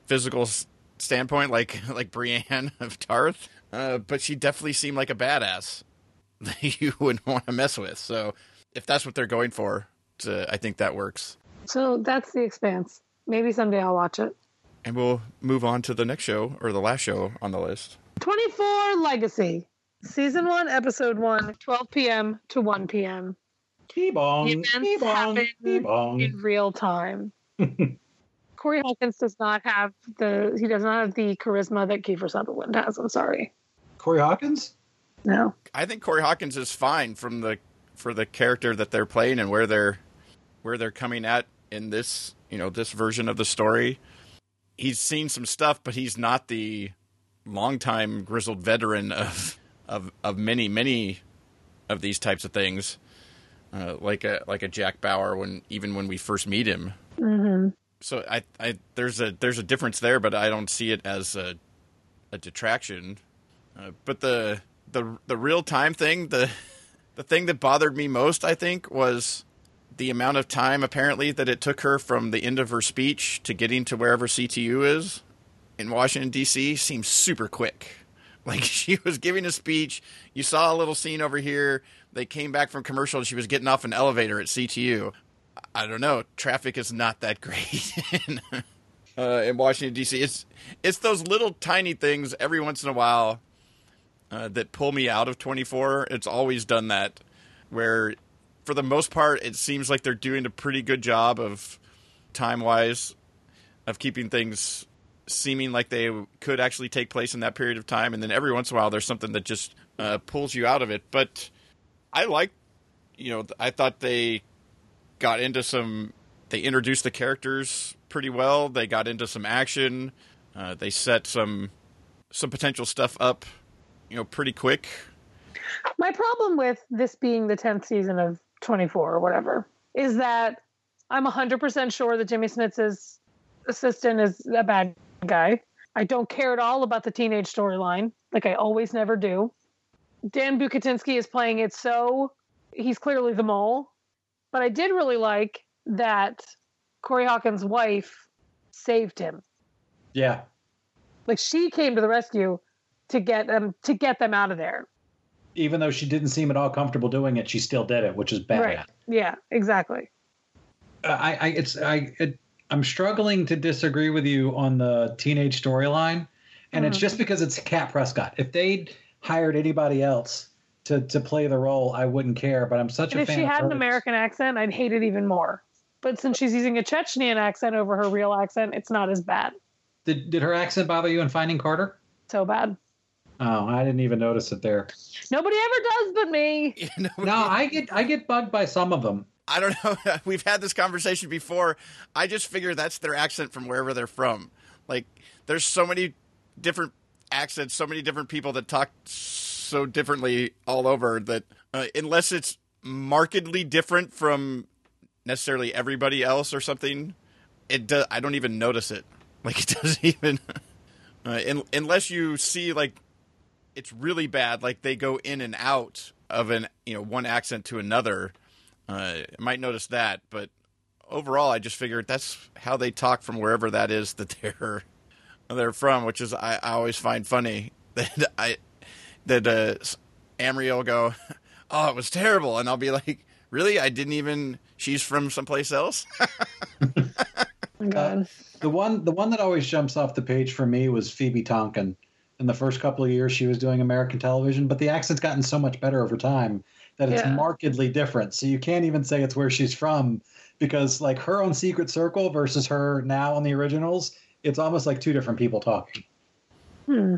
physical standpoint, like like Brienne (laughs) of Tarth. Uh, but she definitely seemed like a badass (laughs) that you wouldn't want to mess with. So if that's what they're going for, uh, I think that works. So that's The Expanse. Maybe someday I'll watch it. And we'll move on to the next show or the last show on the list. 24 Legacy. Season 1, Episode 1, 12 p.m. to 1 p.m. T-bong, Events T-bong, happen T-bong. in real time. (laughs) Corey Hawkins does not have the he does not have the charisma that Kiefer Sutherland has. I'm sorry. Corey Hawkins? No. I think Corey Hawkins is fine from the for the character that they're playing and where they're where they're coming at in this you know this version of the story. He's seen some stuff, but he's not the longtime grizzled veteran of of of many many of these types of things, uh, like a like a Jack Bauer when even when we first meet him. Mm-hmm. So I I there's a there's a difference there, but I don't see it as a a detraction. Uh, but the the the real time thing, the (laughs) the thing that bothered me most, I think, was the amount of time apparently that it took her from the end of her speech to getting to wherever CTU is in Washington D.C. seems super quick. (laughs) Like she was giving a speech, you saw a little scene over here. They came back from commercial, and she was getting off an elevator at CTU. I don't know. Traffic is not that (laughs) great in, uh, in Washington D.C. It's it's those little tiny things every once in a while uh, that pull me out of 24. It's always done that, where for the most part it seems like they're doing a pretty good job of time wise of keeping things seeming like they could actually take place in that period of time, and then every once in a while there's something that just uh, pulls you out of it. But I like, you know, I thought they got into some. They introduced the characters pretty well. They got into some action. Uh, they set some some potential stuff up, you know, pretty quick. My problem with this being the 10th season of 24 or whatever is that I'm 100% sure that Jimmy Smits' assistant is a bad guy. I don't care at all about the teenage storyline, like I always never do. Dan Bucatinsky is playing it so he's clearly the mole. But I did really like that Corey Hawkins' wife saved him. Yeah. Like she came to the rescue to get them to get them out of there. Even though she didn't seem at all comfortable doing it, she still did it, which is bad. Right. Yeah, exactly. Uh, I, I, it's, I, it, I'm struggling to disagree with you on the teenage storyline, and it's Mhm. just because it's Kat Prescott. If they'd hired anybody else to to play the role, I wouldn't care. But I'm such And a fan. if she of had an. American accent, I'd hate it even more. But since she's using a Chechenian accent over her real accent, it's not as bad. did did her accent bother you in Finding Carter? So bad. Oh, I didn't even notice it there. Nobody ever does but me. (laughs) No, I get I get bugged by some of them. I don't know. (laughs) We've had this conversation before. I just figure that's their accent from wherever they're from. Like, there's so many different accents, so many different people that talk so differently all over that uh, unless it's markedly different from necessarily everybody else or something, it do, I don't even notice it. (laughs) Like, it doesn't even. (laughs) Uh, in, unless you see like it's really bad, like they go in and out of an you know one accent to another. Uh, I might notice that, but overall, I just figured that's how they talk from wherever that is that (laughs) they're they're from, which is I, I always find funny (laughs) that I that uh, Amrie will go, (laughs) oh, it was terrible, and I'll be like, really? I didn't even. She's from someplace else. Oh my God. The one the one that always jumps off the page for me was Phoebe Tonkin. In the first couple of years she was doing American television, but the accent's gotten so much better over time that it's Yeah. markedly different. So you can't even say it's where she's from because like her own Secret Circle versus her now on the originals, it's almost like two different people talking. Hmm.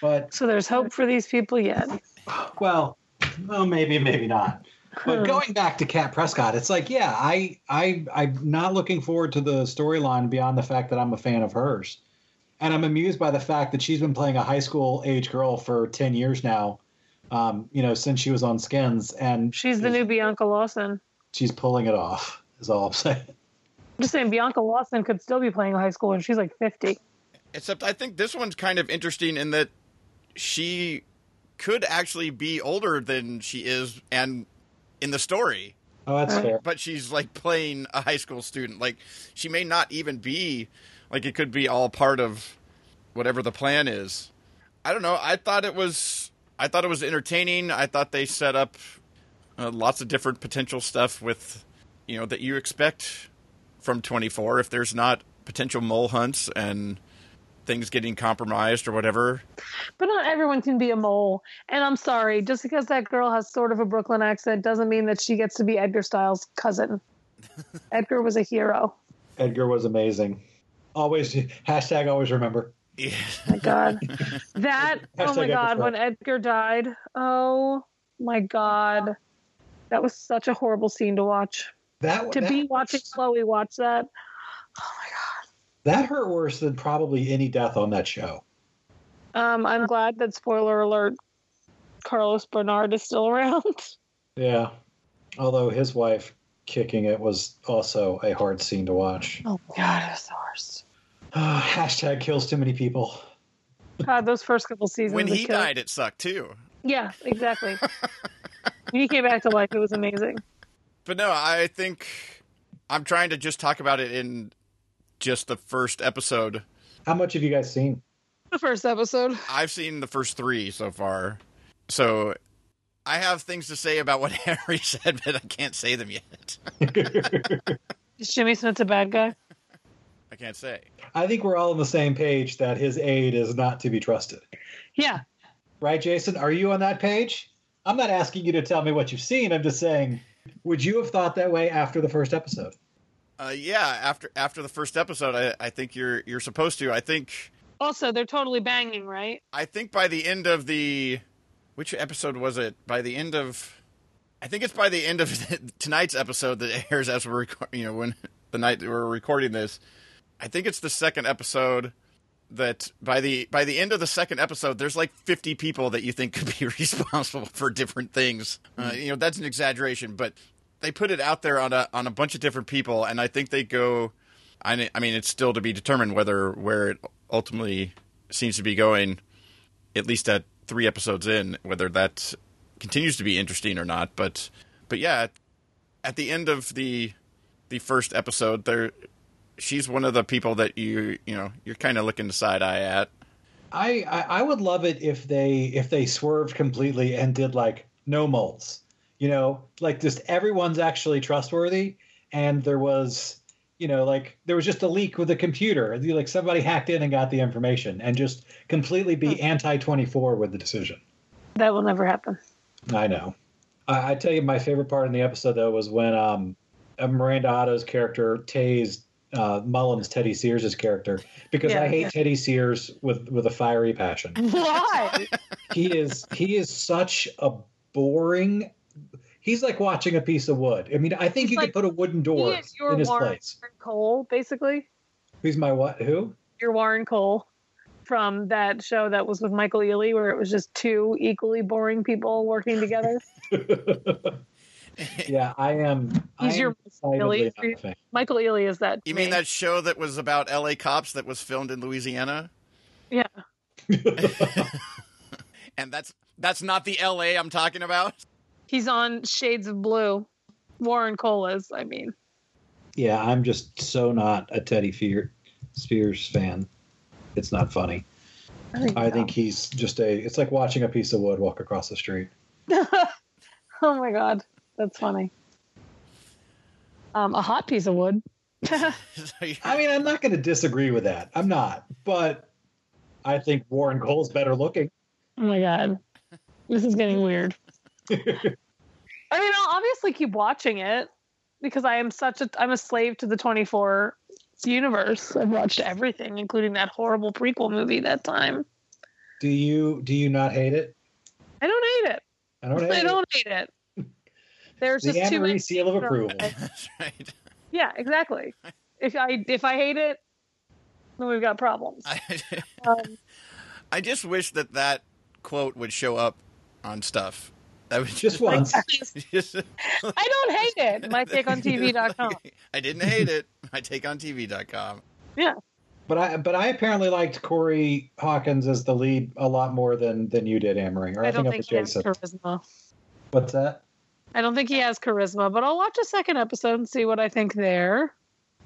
But So there's hope for these people yet. well, well maybe maybe not. But Hmm. going back to Kat Prescott, it's like, yeah, I, I, I'm not looking forward to the storyline beyond the fact that I'm a fan of hers, and I'm amused by the fact that she's been playing a high school age girl for ten years now, um, you know, since she was on Skins, and She's the new Bianca Lawson. she's pulling it off. Is all I'm saying. I'm just saying Bianca Lawson could still be playing high school and she's like 50. Except I think this one's kind of interesting in that she could actually be older than she is, and in the story, Oh, that's fair. but she's like playing a high school student. Like she may not even be like it could be all part of whatever the plan is. I don't know. I thought it was I thought it was entertaining. I thought they set up uh, lots of different potential stuff with you know that you expect from 24 if there's not potential mole hunts and things getting compromised or whatever. But not everyone can be a mole. And I'm sorry, just because that girl has sort of a Brooklyn accent doesn't mean that she gets to be Edgar Stiles' cousin. (laughs) Edgar was a hero. Edgar was amazing. Always hashtag always remember. Yeah. My God. (laughs) That, oh my God, when Edgar died, oh my God. That was such a horrible scene to watch. That To that, be watching Chloe watch that, oh my God, that hurt worse than probably any death on that show. Um, I'm glad that, spoiler alert, Carlos Bernard is still around. (laughs) Yeah. Although his wife kicking it was also a hard scene to watch. Oh God, it was the worst. (sighs) hashtag kills too many people. God, those first couple seasons. when he died, it sucked too. Yeah, exactly. (laughs) when he came back to life, it was amazing. But no, I think I'm trying to just talk about it in just the first episode. How much have you guys seen? The first episode. I've seen the first three so far. So I have things to say about what (laughs) Harry said, but I can't say them yet. Is Jimmy Smits a bad guy? I can't say. I think we're all on the same page that his aid is not to be trusted. Yeah. Right, Jason? Are you on that page? I'm not asking you to tell me what you've seen. I'm just saying, would you have thought that way after the first episode? Uh, yeah, after after the first episode, I, I think you're you're supposed to. I think Also, they're totally banging, right? I think by the end of the which episode was it? By the end of I think it's by the end of (laughs) tonight's episode that airs as we're record, you know when the night that we're recording this. I think it's the second episode that by the by the end of the second episode there's like 50 people that you think could be (laughs) responsible for different things. Uh, you know, that's an exaggeration, but they put it out there on a on a bunch of different people and I think they go I, I mean it's still to be determined whether where it ultimately seems to be going at least at three episodes in, whether that continues to be interesting or not. But but yeah, at the end of the the first episode, there she's one of the people that you you know you're kind of looking the side eye at. I, I I would love it if they if they swerved completely and did like no moles. You know, like just everyone's actually trustworthy and there was you know, like there was just a leak with a computer. Like somebody hacked in and got the information and just completely be anti 24 with the decision. That will never happen. I know. I, I tell you, my favorite part in the episode though was when um, Miranda Otto's character tased uh, Mullins, Teddy Sears' character, because Yeah, I hate yeah. Teddy Sears with with a fiery passion. (laughs) Why? he is he is such a boring. He's like watching a piece of wood. I mean, I think He's you like- could put a wooden door he is your in his Warren place. Cole, basically. He's my what? Who? You're Warren Kole from that show that was with Michael Ealy, where it was just two equally boring people working together. (laughs) yeah, I am. He's I your am decidedly Billy. not a fan. Michael Ealy is that. to You mean me. that show that was about L.A. cops that was filmed in Louisiana? Yeah. (laughs) And that's that's not the L.A. I'm talking about. He's on Shades of Blue. Warren Kole is, I mean. Yeah, I'm just so not a Teddy Fear, Spears fan. It's not funny. I think. I think he's just a. It's like watching a piece of wood walk across the street. (laughs) oh my god, that's funny. Um, a hot piece of wood. (laughs) I mean, I'm not going to disagree with that. I'm not, but I think Warren Kole's better looking. Oh my god, this is getting weird. (laughs) I mean, I'll obviously keep watching it because I am such a I'm a slave to the 24 universe. I've watched everything, including that horrible prequel movie that time. do you do you not hate it? I don't hate it. I don't (laughs) hate it. I don't hate it. There's. The just too Anne-Marie many. seal of approval. (laughs) that's right. Yeah, exactly. If I if I hate it, then we've got problems. I, (laughs) Um, I just wish that that quote would show up on stuff. That was Just (laughs) once. just- I don't hate it. My take on TV.com. I didn't hate it. My take on TV.com. Yeah. But I but I apparently liked Corey Hawkins as the lead a lot more than than you did, Amrie. Or I, I don't think, think it was has Jason. charisma. What's that? I don't think he has charisma, but I'll watch a second episode and see what I think there.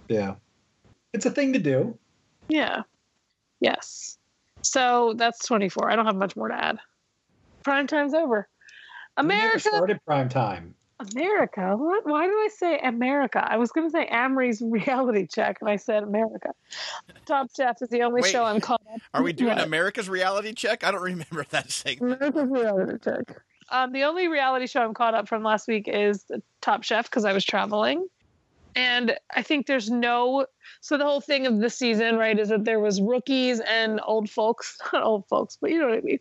Yeah, it's a thing to do. Yeah. Yes. So that's 24. I don't have much more to add. Prime time's over. We America. started prime time. America. What? Why did I say America? I was going to say Amrie's (laughs) reality check, and I said America. Top Chef is the only Wait, show I'm caught up. Are we doing What? America's reality check? I don't remember that (laughs) segment. America's reality check. Um, the only reality show I'm caught up from last week is Top Chef because I was traveling, and I think there's no. So the whole thing of the season, right, is that there was rookies and old folks, (laughs) not old folks, but you know what I mean.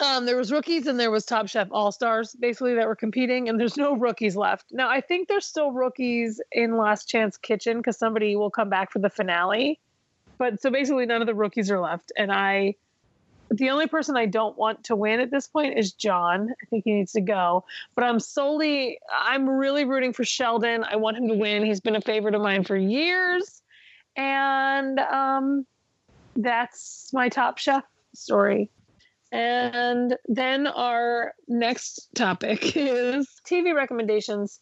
Um, there was rookies and there was Top Chef All Stars, basically that were competing, and there's no rookies left now. I think there's still rookies in Last Chance Kitchen because somebody will come back for the finale, but so basically none of the rookies are left, and I the only person I don't want to win at this point is John. I think he needs to go. But I'm solely, I'm really rooting for Sheldon. I want him to win. He's been a favorite of mine for years. And um, that's my Top Chef story. And then our next topic (laughs) is TV recommendations.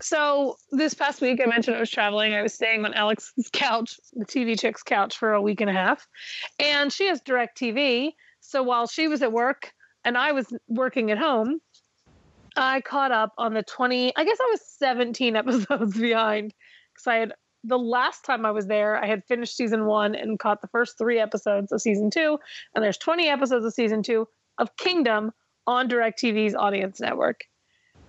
So this past week, I mentioned I was traveling. I was staying on Alex's couch, the TV chick's couch, for a week and a half. And she has DirecTV. So while she was at work and I was working at home, I caught up on the 20, I guess I was 17 (laughs) episodes behind because I had the last time I was there, I had finished season one and caught the first three episodes of season two. And there's 20 episodes of season two of Kingdom on DirecTV's Audience Network.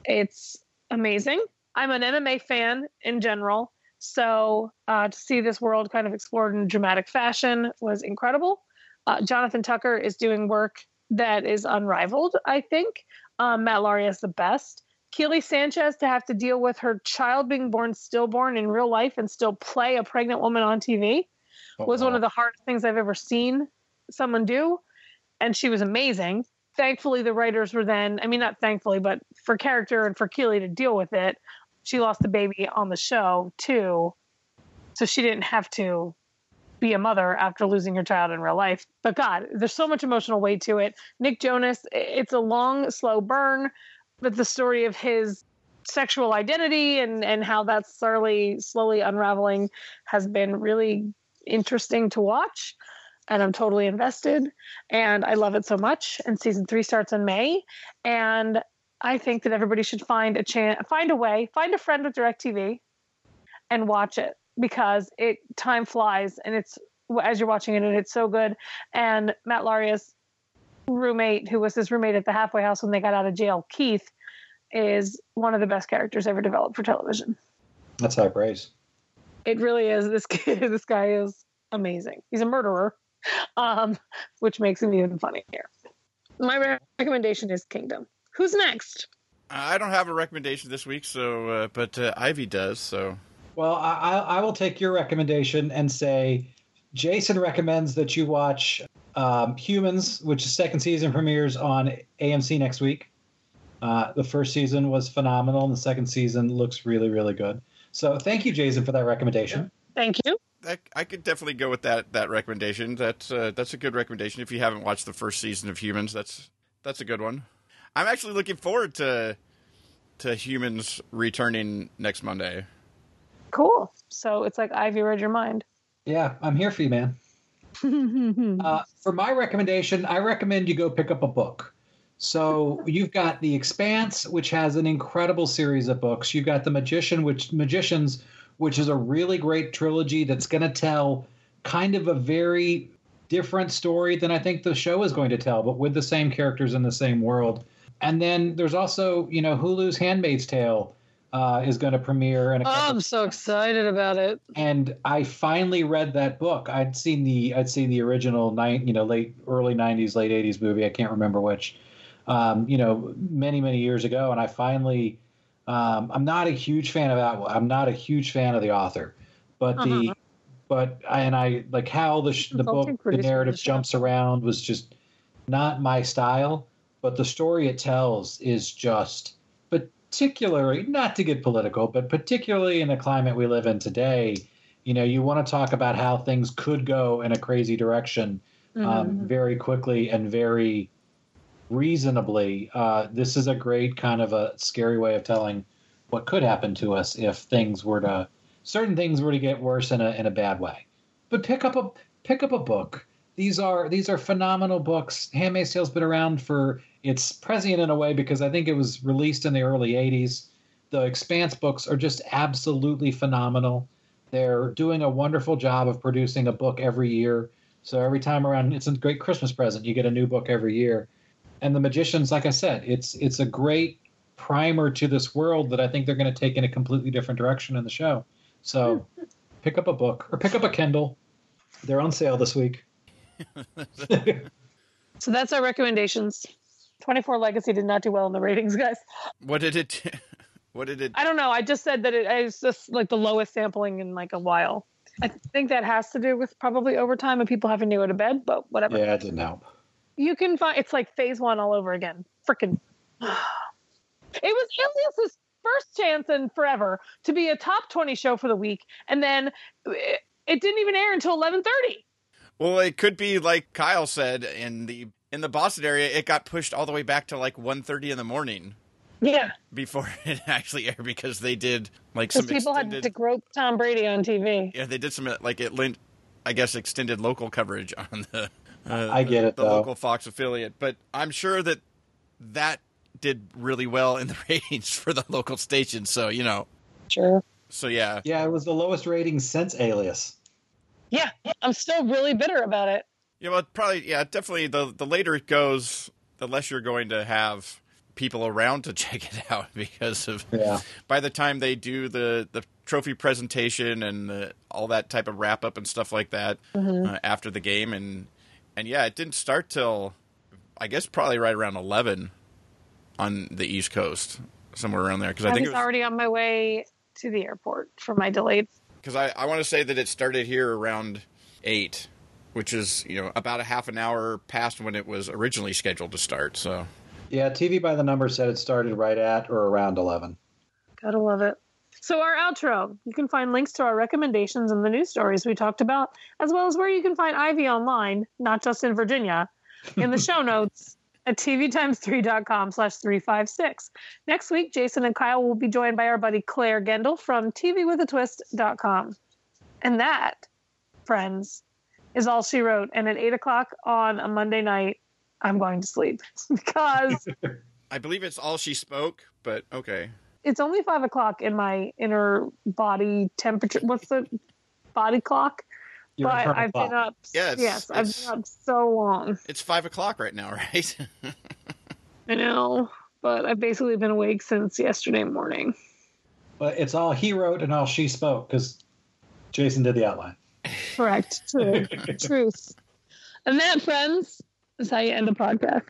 It's amazing. I'm an MMA fan in general. So uh, to see this world kind of explored in dramatic fashion was incredible. Uh, Jonathan Tucker is doing work that is unrivaled, I think. Um, Matt Lauria is the best. Kiele Sanchez to have to deal with her child being born stillborn in real life and still play a pregnant woman on TV Oh, was one of the hardest things I've ever seen someone do. And she was amazing. Thankfully, the writers were then, I mean, not thankfully, but for character and for Kiele to deal with it, she lost the baby on the show too. So she didn't have to be a mother after losing her child in real life. But God, there's so much emotional weight to it. Nick Jonas, it's a long, slow burn, but the story of his sexual identity and, and how that's slowly, slowly unraveling has been really interesting to watch. And I'm totally invested. And I love it so much. And season three starts in May. And I think that everybody should find a chance, find a way, find a friend with DirecTV and watch it because it time flies and it's as you're watching it and it's so good. And Matt Lauria's roommate, who was his roommate at the halfway house when they got out of jail, Keith, is one of the best characters ever developed for television. That's high praise. It really is. This (laughs) kid, this guy is amazing. He's a murderer, um, which makes him even funnier. My recommendation is Kingdom. Who's next? I don't have a recommendation this week, so uh, but uh, Ivey does. So Well, I, I I will take your recommendation and say Jason recommends that you watch um, Humans, which is second season premieres on AMC next week. Uh, the first season was phenomenal, and the second season looks really, really good. So, thank you, Jason, for that recommendation. Thank you. that, I could definitely go with that that recommendation. That's uh, that's a good recommendation. If you haven't watched the first season of Humans, that's that's a good one. I'm actually looking forward to to Humans returning next Monday. Cool. So it's like Ivey read your mind. Yeah, I'm here for you, man. (laughs) Uh, for my recommendation, I recommend you go pick up a book. So you've got The Expanse, which has an incredible series of books. You've got The Magician, which Magicians, which is a really great trilogy that's going to tell kind of a very different story than I think the show is going to tell, but with the same characters in the same world. And then there's also, you know, Hulu's Handmaid's Tale uh, is going to premiere in a Oh, I'm so excited about it. and I finally read that book. I'd seen the I'd seen the original nine, you know, late early '90s, late '80s movie. I can't remember which. Um, you know, many many years ago, and I finally. Um, I'm not a huge fan of that. I'm not a huge fan of the author, but the Uh-huh. but I, and I like how the the book the narrative jumps around was just not my style. But the story it tells is just particularly not to get political, but particularly in the climate we live in today, You know, you want to talk about how things could go in a crazy direction um, Mhm. very quickly and very reasonably. Uh, this is a great kind of a scary way of telling what could happen to us if things were to certain things were to get worse in a in a bad way. But pick up a pick up a book. These are these are phenomenal books. Handmaid's Tale's been around for it's prescient in a way because I think it was released in the early '80s. The Expanse books are just absolutely phenomenal. They're doing a wonderful job of producing a book every year. So every time around, it's a great Christmas present. You get a new book every year. And the Magicians, like I said, it's it's a great primer to this world that I think they're going to take in a completely different direction in the show. So (laughs) pick up a book or pick up a Kindle. They're on sale this week. (laughs) So that's our recommendations. 24 Legacy did not do well in the ratings, guys. What did it? (laughs) What did it? I don't know. I just said that it is just like the lowest sampling in like a while. I think that has to do with probably overtime and people having to go to bed, but whatever. Yeah, it didn't help. You can find it's like phase one all over again. Freaking. (sighs) It was Alias's first chance in forever to be a top 20 show for the week, and then it, it didn't even air until 11:30. Well, it could be like Kyle said in the in the Boston area. It got pushed all the way back to like 1.30 in the morning Yeah, before (laughs) it actually aired because they did like because some people extended. had to grope Tom Brady on TV. yeah, they did some like it lent, I guess, extended local coverage on the. Uh, I get it, the though. local Fox affiliate, but I'm sure that that did really well in the (laughs) ratings for the local station. So you know, Sure. so yeah, Yeah, it was the lowest rating since Alias. Yeah, I'm still really bitter about it. Yeah, well, probably, yeah, definitely. The the later it goes, the less you're going to have people around to (laughs) check it out because of Yeah. by the time they do the the trophy presentation and the, all that type of wrap up and stuff like that uh, after the game, and and yeah, it didn't start till I guess probably right around eleven on the East Coast, somewhere around there. Because I, I, think was, it was already on my way to the airport for my delayed. Because I, I want to say that it started here around eight, which is you know about a half an hour past when it was originally scheduled to start. So Yeah, TV by the number said it started right at or around 11. Gotta love it. So, our outro you can find links to our recommendations and the news stories we talked about, as well as where you can find Ivey online, not just in Virginia, in the show (laughs) notes at tvtimes3.com slash 356. Next week, Jason and Kyle will be joined by our buddy Claire Gendel from tvwithatwist.com. And that, friends, is all she wrote. And at 8 o'clock on a Monday night, I'm going to sleep (laughs) because (laughs) I believe it's all she spoke, but okay. it's only five o'clock in my inner body temperature. What's the body clock? Your but I've clock. been up. Yeah, it's- yes, I've been up so long. It's five o'clock right now, (laughs) right? I know, but I've basically been awake since yesterday morning. But it's all he wrote and all she spoke because Jason did the outline. Correct. (laughs) True. Truth. And that, friends, is how you end a podcast.